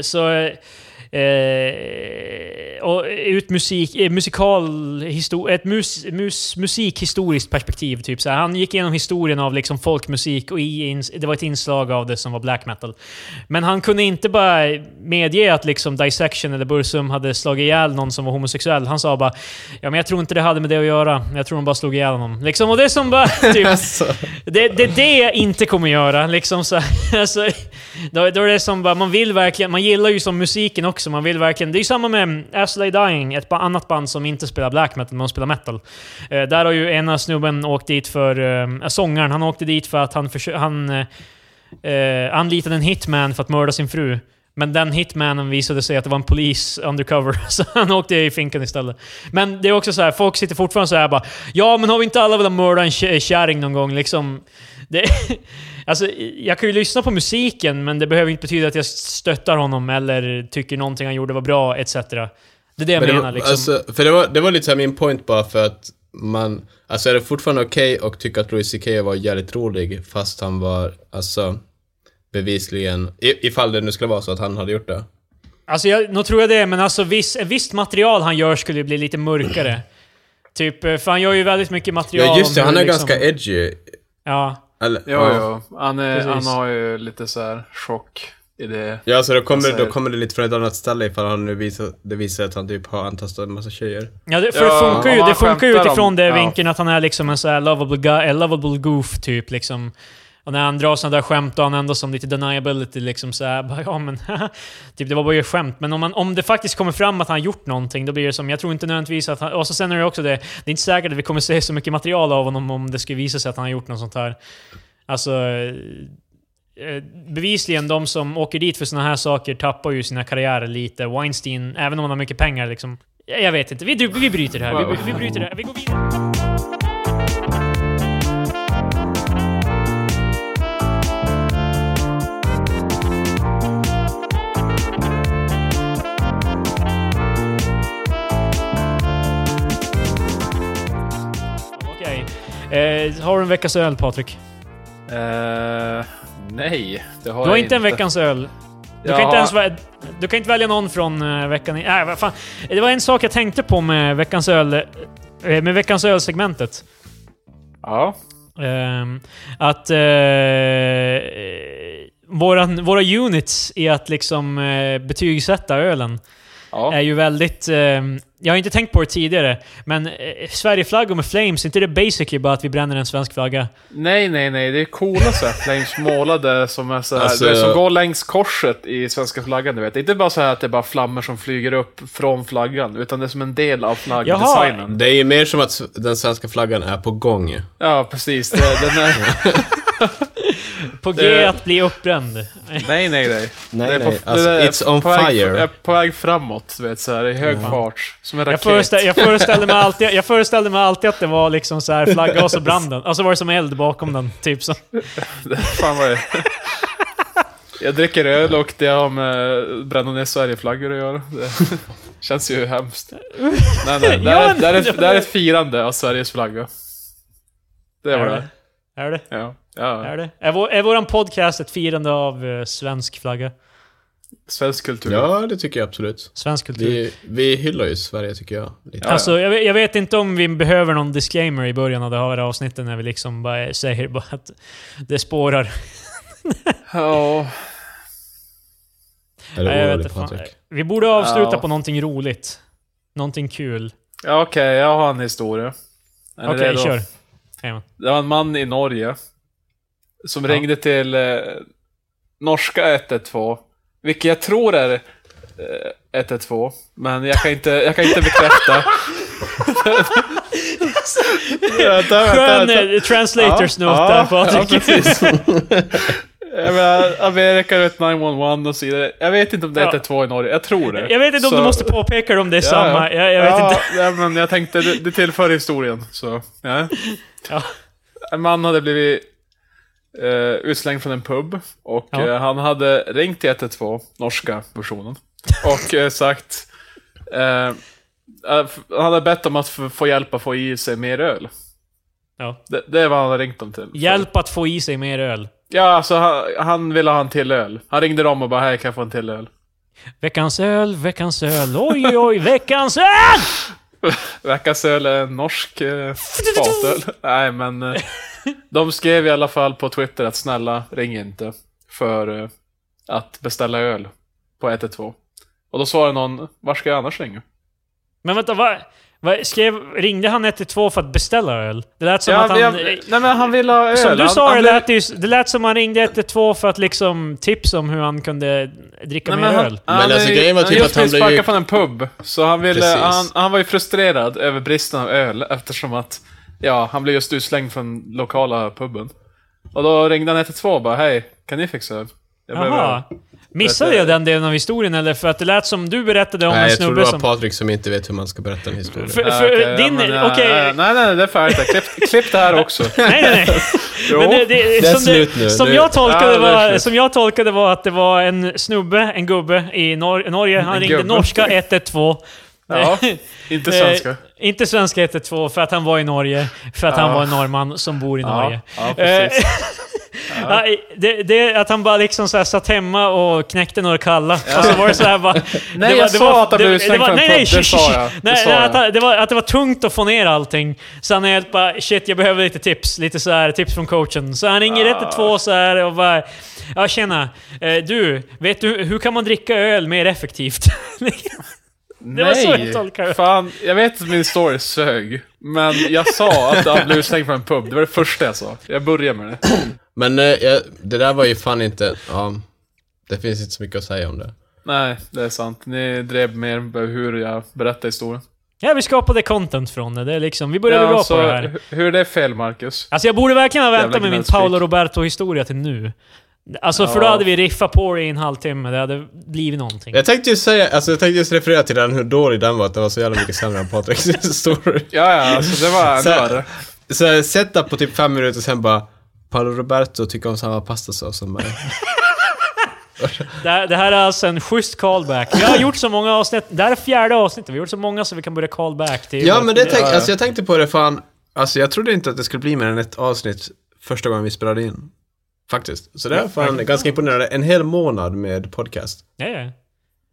Så eh, och ett musik, eh, musikal, histo, ett mus, mus, musikhistoriskt perspektiv. Typ, så här. Han gick igenom historien av liksom folkmusik och i, det var ett inslag av det som var black metal. Men han kunde inte bara medge att liksom Dissection eller Bursum hade slagit ihjäl någon som var homosexuell. Han sa bara Ja men jag tror inte det hade med det att göra. Jag tror de bara slog ihjäl honom. Liksom, och det som bara... [laughs] Typ, [laughs] Alltså, det, det är det jag inte kommer göra. Liksom så, här, [laughs] alltså, då, då är det som bara, man vill verkligen, man gillar ju som musiken också, man vill verkligen, det är ju samma med As Dying, ett annat band som inte spelar black metal, men de spelar metal. Eh, där har ju ena snubben åkt dit för, eh, sångaren, han åkte dit för att han, försö- han eh, eh anlitade en hitman för att mörda sin fru. Men den hitmanen visade sig att det var en polis undercover, [laughs] så han åkte i finkan istället. Men det är också så här, folk sitter fortfarande så här bara Ja, men har vi inte alla velat mörda en kärring någon gång? Liksom, det, [laughs] alltså, jag kan ju lyssna på musiken, men det behöver inte betyda att jag stöttar honom eller tycker någonting han gjorde var bra, etc. Det är det jag men det menar var, liksom. alltså, för det var, det var lite såhär min point bara för att man, alltså är det fortfarande okej och tycka att Louis CK var jävligt rolig fast han var, alltså bevisligen, ifall det nu skulle vara så att han hade gjort det. Alltså, jag, nog tror jag det, men alltså viss, visst material han gör skulle ju bli lite mörkare. Typ, eh, för han gör ju väldigt mycket material Ja just det, han är liksom, ganska edgy. Ja. Eller, Jo, ja. jo. Han, är, han har ju lite så här chock i det. Ja, så då kommer, då kommer det lite från ett annat ställe ifall han nu visar, det visar att han typ har antastat en massa tjejer. Ja, det, för Ja, det funkar ju, det funkar ju utifrån om- det ja. vinkeln att han är liksom en sån här lovable, guy, lovable goof typ liksom. Och när han drar sådana där skämt då han ändå som lite deniability liksom såhär, [laughs] bara, ja men [laughs] typ det var bara ett skämt. Men om, man, om det faktiskt kommer fram att han har gjort någonting, då blir det som, jag tror inte nödvändigtvis att han... Och så sen är det också det, det är inte säkert att vi kommer se så mycket material av honom om det skulle visa sig att han har gjort något sånt här. Alltså... Eh, eh, bevisligen, de som åker dit för såna här saker tappar ju sina karriärer lite. Weinstein, även om han har mycket pengar liksom. Jag jag vet inte, vi, vi bryter det här. Vi, vi bryter det här. Vi går vidare. Eh, har du en veckans öl, Patrik? Eh, nej, det har Du har jag inte en veckans öl. Du kan, inte ens, vä- du kan inte välja någon från uh, veckan... i- Nej, vad fan. Det var en sak jag tänkte på med veckans öl... eh, Med veckans öl-segmentet. Ja. Ehm, att eh, våran, våra units i att liksom eh, betygsätta ölen. Ja. är ju väldigt... Eh, jag har inte tänkt på det tidigare, men eh, Sverigeflaggor med flames, inte det basically bara att vi bränner en svensk flagga? Nej, nej, nej. Det är coola så här flames målade som är så här, Alltså- vet, som går längs korset i svenska flaggan, du vet. Det är inte bara så här att det är bara flammor som flyger upp från flaggan, utan det är som en del av flaggdesignen. Det är ju mer som att den svenska flaggan är på gång. Ja, precis. Det, den är... [laughs] På G att bli uppbränd. nej, nej, nej. Nej, det är nej. på, Alltså, är it's on på väg, fire. är på väg framåt, vet, så här, i hög fart. Som en Jag, raket. föreställ, jag, föreställde mig alltid, jag föreställde mig alltid att det var liksom så här flagga och så brann den. Och så var det som eld bakom den, typ så. [laughs] Fan vad det Jag dricker öl och det har med bränna ner Sverigeflaggor att göra. Det [laughs] känns ju hemskt. Nej, nej, det, [laughs] Ja, är, det, är men- ett, det är ett firande av Sveriges flagga. Det var Är det. det? Är det? Ja. Ja. Är det? Är, vår, är våran podcast ett firande av eh, svensk flagga? Svensk kultur. Ja, det tycker jag absolut. Svensk kultur? Vi, vi hyllar ju Sverige, tycker jag. Lite. Alltså, jag, vet- jag vet inte om vi behöver någon disclaimer i början av det här avsnittet när vi liksom bara säger bara att det spårar. [laughs] Ja. Är det Nej, jag vet orolig, inte fan. Patrik? Vi borde avsluta Ja. på någonting roligt. Någonting kul. Ja, Okej, jag har en historia. Är ni Okej, redo? kör. Jajamän. Det var en man i Norge som Ja. ringde till eh, norska 112, vilket jag tror är eh, 112, men jag kan inte, jag kan inte bekräfta. vänta, vänta, Skön vänta. translators note ja, Patrik. Ja, [laughs] jag menar, Amerika vet 911 och så vidare. Jag vet inte om det är Ja. 112 i Norge, jag tror det. jag vet inte om Så- du måste påpeka om det är Ja, samma. ja. Jag, jag vet ja, inte. Ja, men jag tänkte, det, det tillför historien. Så, ja. Ja. En man hade blivit eh, utslängd från en pub och Ja. eh, han hade ringt till 112, norska versionen, [laughs] och eh, sagt... Eh, eh, han hade bett om att få hjälp att få i sig mer öl. Ja. Det, det är vad han hade ringt dem till. Hjälp att få i sig mer öl. Ja, alltså han, han ville ha en till öl. Han ringde dem och bara hej, kan jag få en till öl? Veckans öl, veckans öl. Oj, oj, oj, veckans öl! [laughs] Veckans öl är en norsk eh, [laughs] fatöl. Nej, men eh, de skrev i alla fall på Twitter att snälla, ring inte för eh, att beställa öl på 112. Och då svarade någon, var ska jag annars ringa? Men vänta, vad... vad skrev, ringde han 112 för att beställa öl? Det lät som Ja, att han... jag- nej men han ville ha öl. Som du sa, han det, lät ju, det lät som han ringde 112 för att liksom tipsa om hur han kunde dricka Nej, mer han, öl. han, Men alltså, grejen var typ att han blev ju- från en pub. Så han ville, han, han var ju frustrerad över bristen av öl eftersom att, ja, han blev just utslängd från lokala puben. Och då ringde han 112 och bara, hej, kan ni fixa öl? Jag behöver öl." Jaha. Missade jag du- den delen av historien eller? För att det lät som du berättade om Nej, en jag tror det snubbe var som... Patrik som inte vet hur man ska berätta en historia. För, Ja, för okej, ja, din... men, ja, Okej... ja, Nej, nej, det är färdigt. där. Klipp, klipp det här [laughs] också. Nej, nej, nej. [laughs] Jo. Men det, det, Det är som, slut nu. som, Det- jag tolkade Ja, det är var, slut. som jag tolkade var att det var en snubbe, en gubbe i Nor Norge. Han En ringde gubbe. norska 112. Ja, [laughs] inte svenska. Eh, inte svenska 112 för att han var i Norge. För att han Ja. var en norrman som bor i Norge. Ja, ja, precis. [laughs] Ja, det, det, att han bara liksom så här satt hemma och knäckte några kalla. Och så var det så här bara... [laughs] Nej, det jag sa att han blev utslängd var- från nej, nej. Det sa jag. Det Nej, sa jag. att, han- det var, att det var tungt att få ner allting. Så han är helt bara shit, jag behöver lite tips. Lite så här tips från coachen. Så han ringer Ah. 112 så här och bara... Ja, tjena. Eh, Du, vet du hur kan man dricka öl mer effektivt? Det var så jag tolkade det. Fan, jag vet att min story sög. Men jag sa att han blev utslängd från en pub. Det var det första jag sa. Jag börjar med det. [clears throat] Men eh, jag, det där var ju fan inte... Ja, det finns inte så mycket att säga om det. Nej, det är sant. Ni drev mer med hur jag berättade historien. Ja, vi skapade content från det. det är liksom, vi började bra så på det här. hu- Hur är det fel, Marcus? Alltså jag borde verkligen ha väntat med min. Paolo Roberto-historia till nu. Alltså för då hade vi riffat på det i en halvtimme, det hade blivit någonting. Jag tänkte ju säga, alltså jag tänkte just referera till den hur dålig den var, att det var så jävla mycket sämre än Patriks [laughs] story. Ja, ja, alltså det var Så- ändå värre. Så jag setup på typ fem minuter sen bara Paolo Roberto tycker om samma pastasås som mig. [laughs] Det, här- det här är alltså en schysst callback. Vi har gjort så många avsnitt, det här är fjärde avsnittet, vi har gjort så många så vi kan börja callback till... Ja men det tänk, alltså jag tänkte på det fan, alltså jag trodde inte att det skulle bli mer än ett avsnitt första gången vi spelade in. Faktiskt. Så det är fan ganska imponerande. En hel månad med podcast. Ja, ja.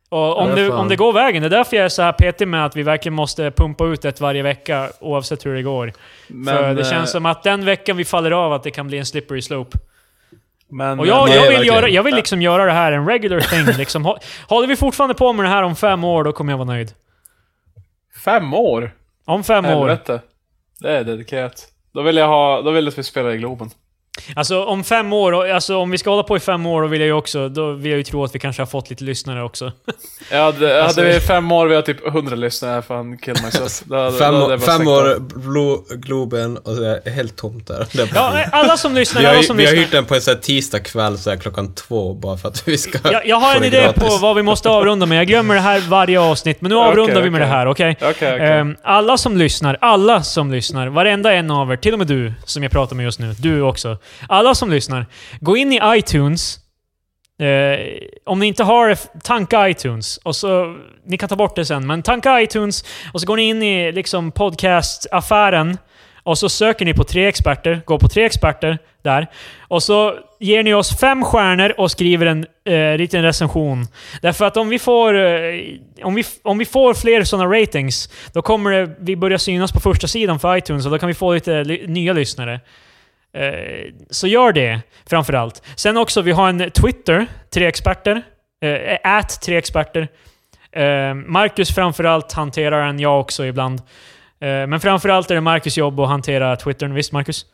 Och om, Ja, det, om det går vägen, det är därför jag är så här petig med att vi verkligen måste pumpa ut ett varje vecka oavsett hur det går. Men, För det eh, känns som att den veckan vi faller av att det kan bli en slippery slope. Men, Och jag, Nej, jag, vill göra, jag vill liksom göra det här en regular thing. [laughs] Liksom. Hå- Håller vi fortfarande på med det här om fem år, då kommer jag vara nöjd. Fem år? Om fem år. Helvete. Det är dedikerat. Då vill jag ha, då vill jag att vi spelar i Globen. Alltså om fem år, alltså om vi ska hålla på i fem år, då vill jag ju också, då vill jag ju tro att vi kanske har fått lite lyssnare också. [laughs] Jag hade, Alltså- hade vi fem år, vi har typ 100 lyssnare, fan kill myself. Då, hade- Fem, då fem år. Glo, Globen och så är helt tomt där. Ja, alla som lyssnar, vi alla har, som vi har lyssnar. hyrt den på en sån här tisdag kväll så här klockan två bara för att vi ska Jag, jag har en idé gratis. på vad vi måste avrunda med. Jag glömmer det här varje avsnitt, men nu avrundar Okej, vi med okej. det här, okej? Okej, okej. Ehm, alla som lyssnar, alla som lyssnar, varenda en av er, till och med du som jag pratar med just nu, du också. Alla som lyssnar, gå in i iTunes. Eh, om ni inte har det, tanka iTunes. Och så, ni kan ta bort det sen, men tanka iTunes och så går ni in i liksom podcastaffären och så söker ni på tre experter, gå på tre experter där. Och så ger ni oss fem stjärnor och skriver en eh, liten recension. Därför att om vi får, eh, om vi, om vi får fler sådana ratings, då kommer det, vi börja synas på första sidan för iTunes och då kan vi få lite ly- nya lyssnare. Eh, så gör det, framför allt. Sen också, vi har en Twitter, tre experter. Ät, at tre experter. Eh, Marcus framförallt hanterar den, jag också ibland. Men framförallt är det Marcus jobb att hantera Twittern. Visst, Marcus?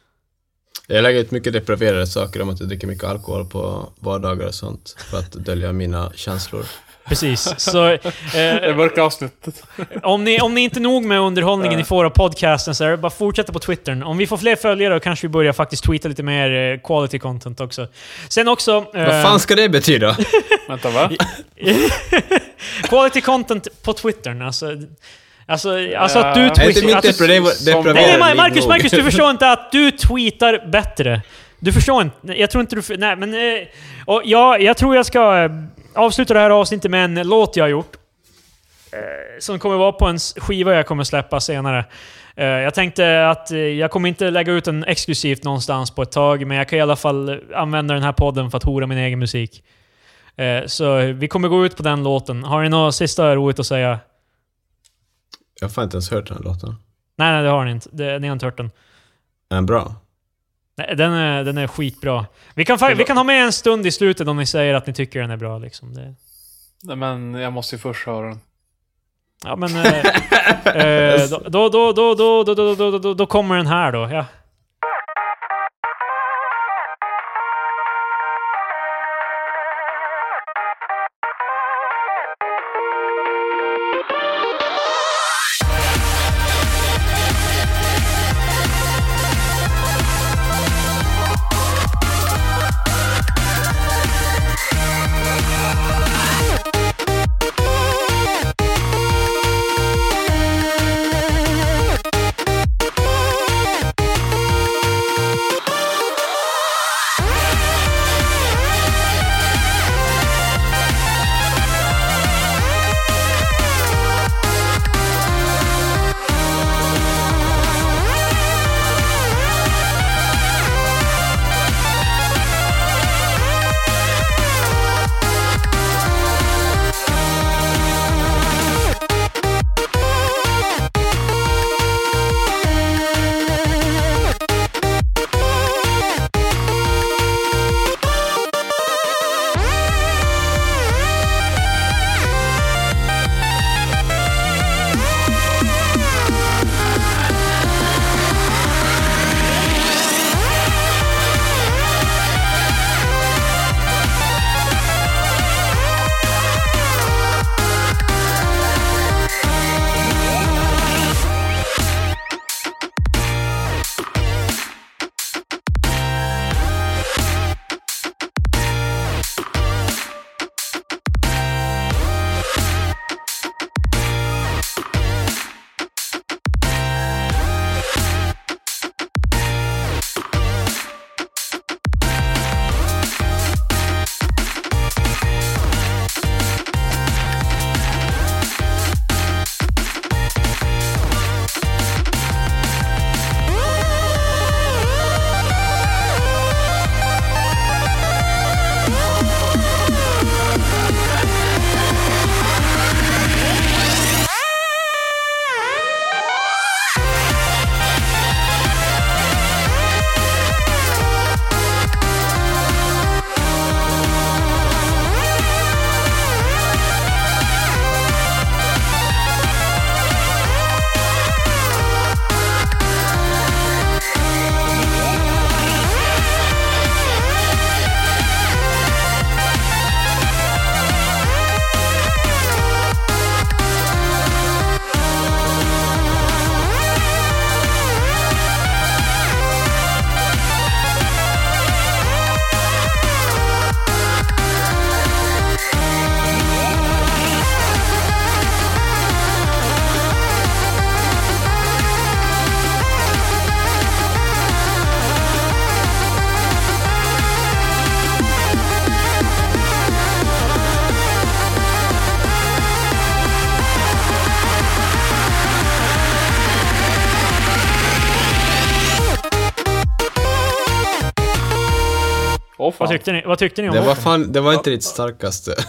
Jag lägger ut mycket depraverade saker om att jag dricker mycket alkohol på vardagar och sånt för att dölja mina känslor. Precis. Så [laughs] Det eh, mörka avsnittet. om, ni, om ni inte är nog med underhållningen ni får av podcasten så är det bara fortsätta på Twittern. Om vi får fler följare då kanske vi börjar faktiskt tweeta lite mer eh, quality content också. Sen också... Vad eh, fan ska det betyda? [laughs] Vänta, va? [laughs] Quality content på Twittern, alltså... Alltså, alltså att du Ja. Tweetar... Alltså, det nej, nej, Marcus. Marcus, du förstår inte att du tweetar bättre. Du förstår inte. Jag tror inte du... Nej, men... Eh, och jag, jag tror jag ska eh, avsluta det här avsnittet med en låt jag har gjort. Eh, som kommer vara på en skiva jag kommer släppa senare. Eh, jag tänkte att eh, jag kommer inte lägga ut den exklusivt någonstans på ett tag, men jag kan i alla fall eh, använda den här podden för att hora min egen musik. Eh, så vi kommer gå ut på den låten. Har ni något sista roligt att säga? Jag har fan inte ens hört den här låten. Nej, nej, det har ni inte. Det, ni har inte hört den. Är den bra? Nej, den är, den är skitbra. Vi kan, vi kan ha med en stund i slutet om ni säger att ni tycker den är bra. Liksom. Det, Nej, men jag måste ju först höra den. ja, men... Då, då, då, då, då, då, då, då, då, då kommer den här då. Ja. Tyckte ni, vad tyckte ni om Det var fan, det var inte ditt starkaste. [laughs]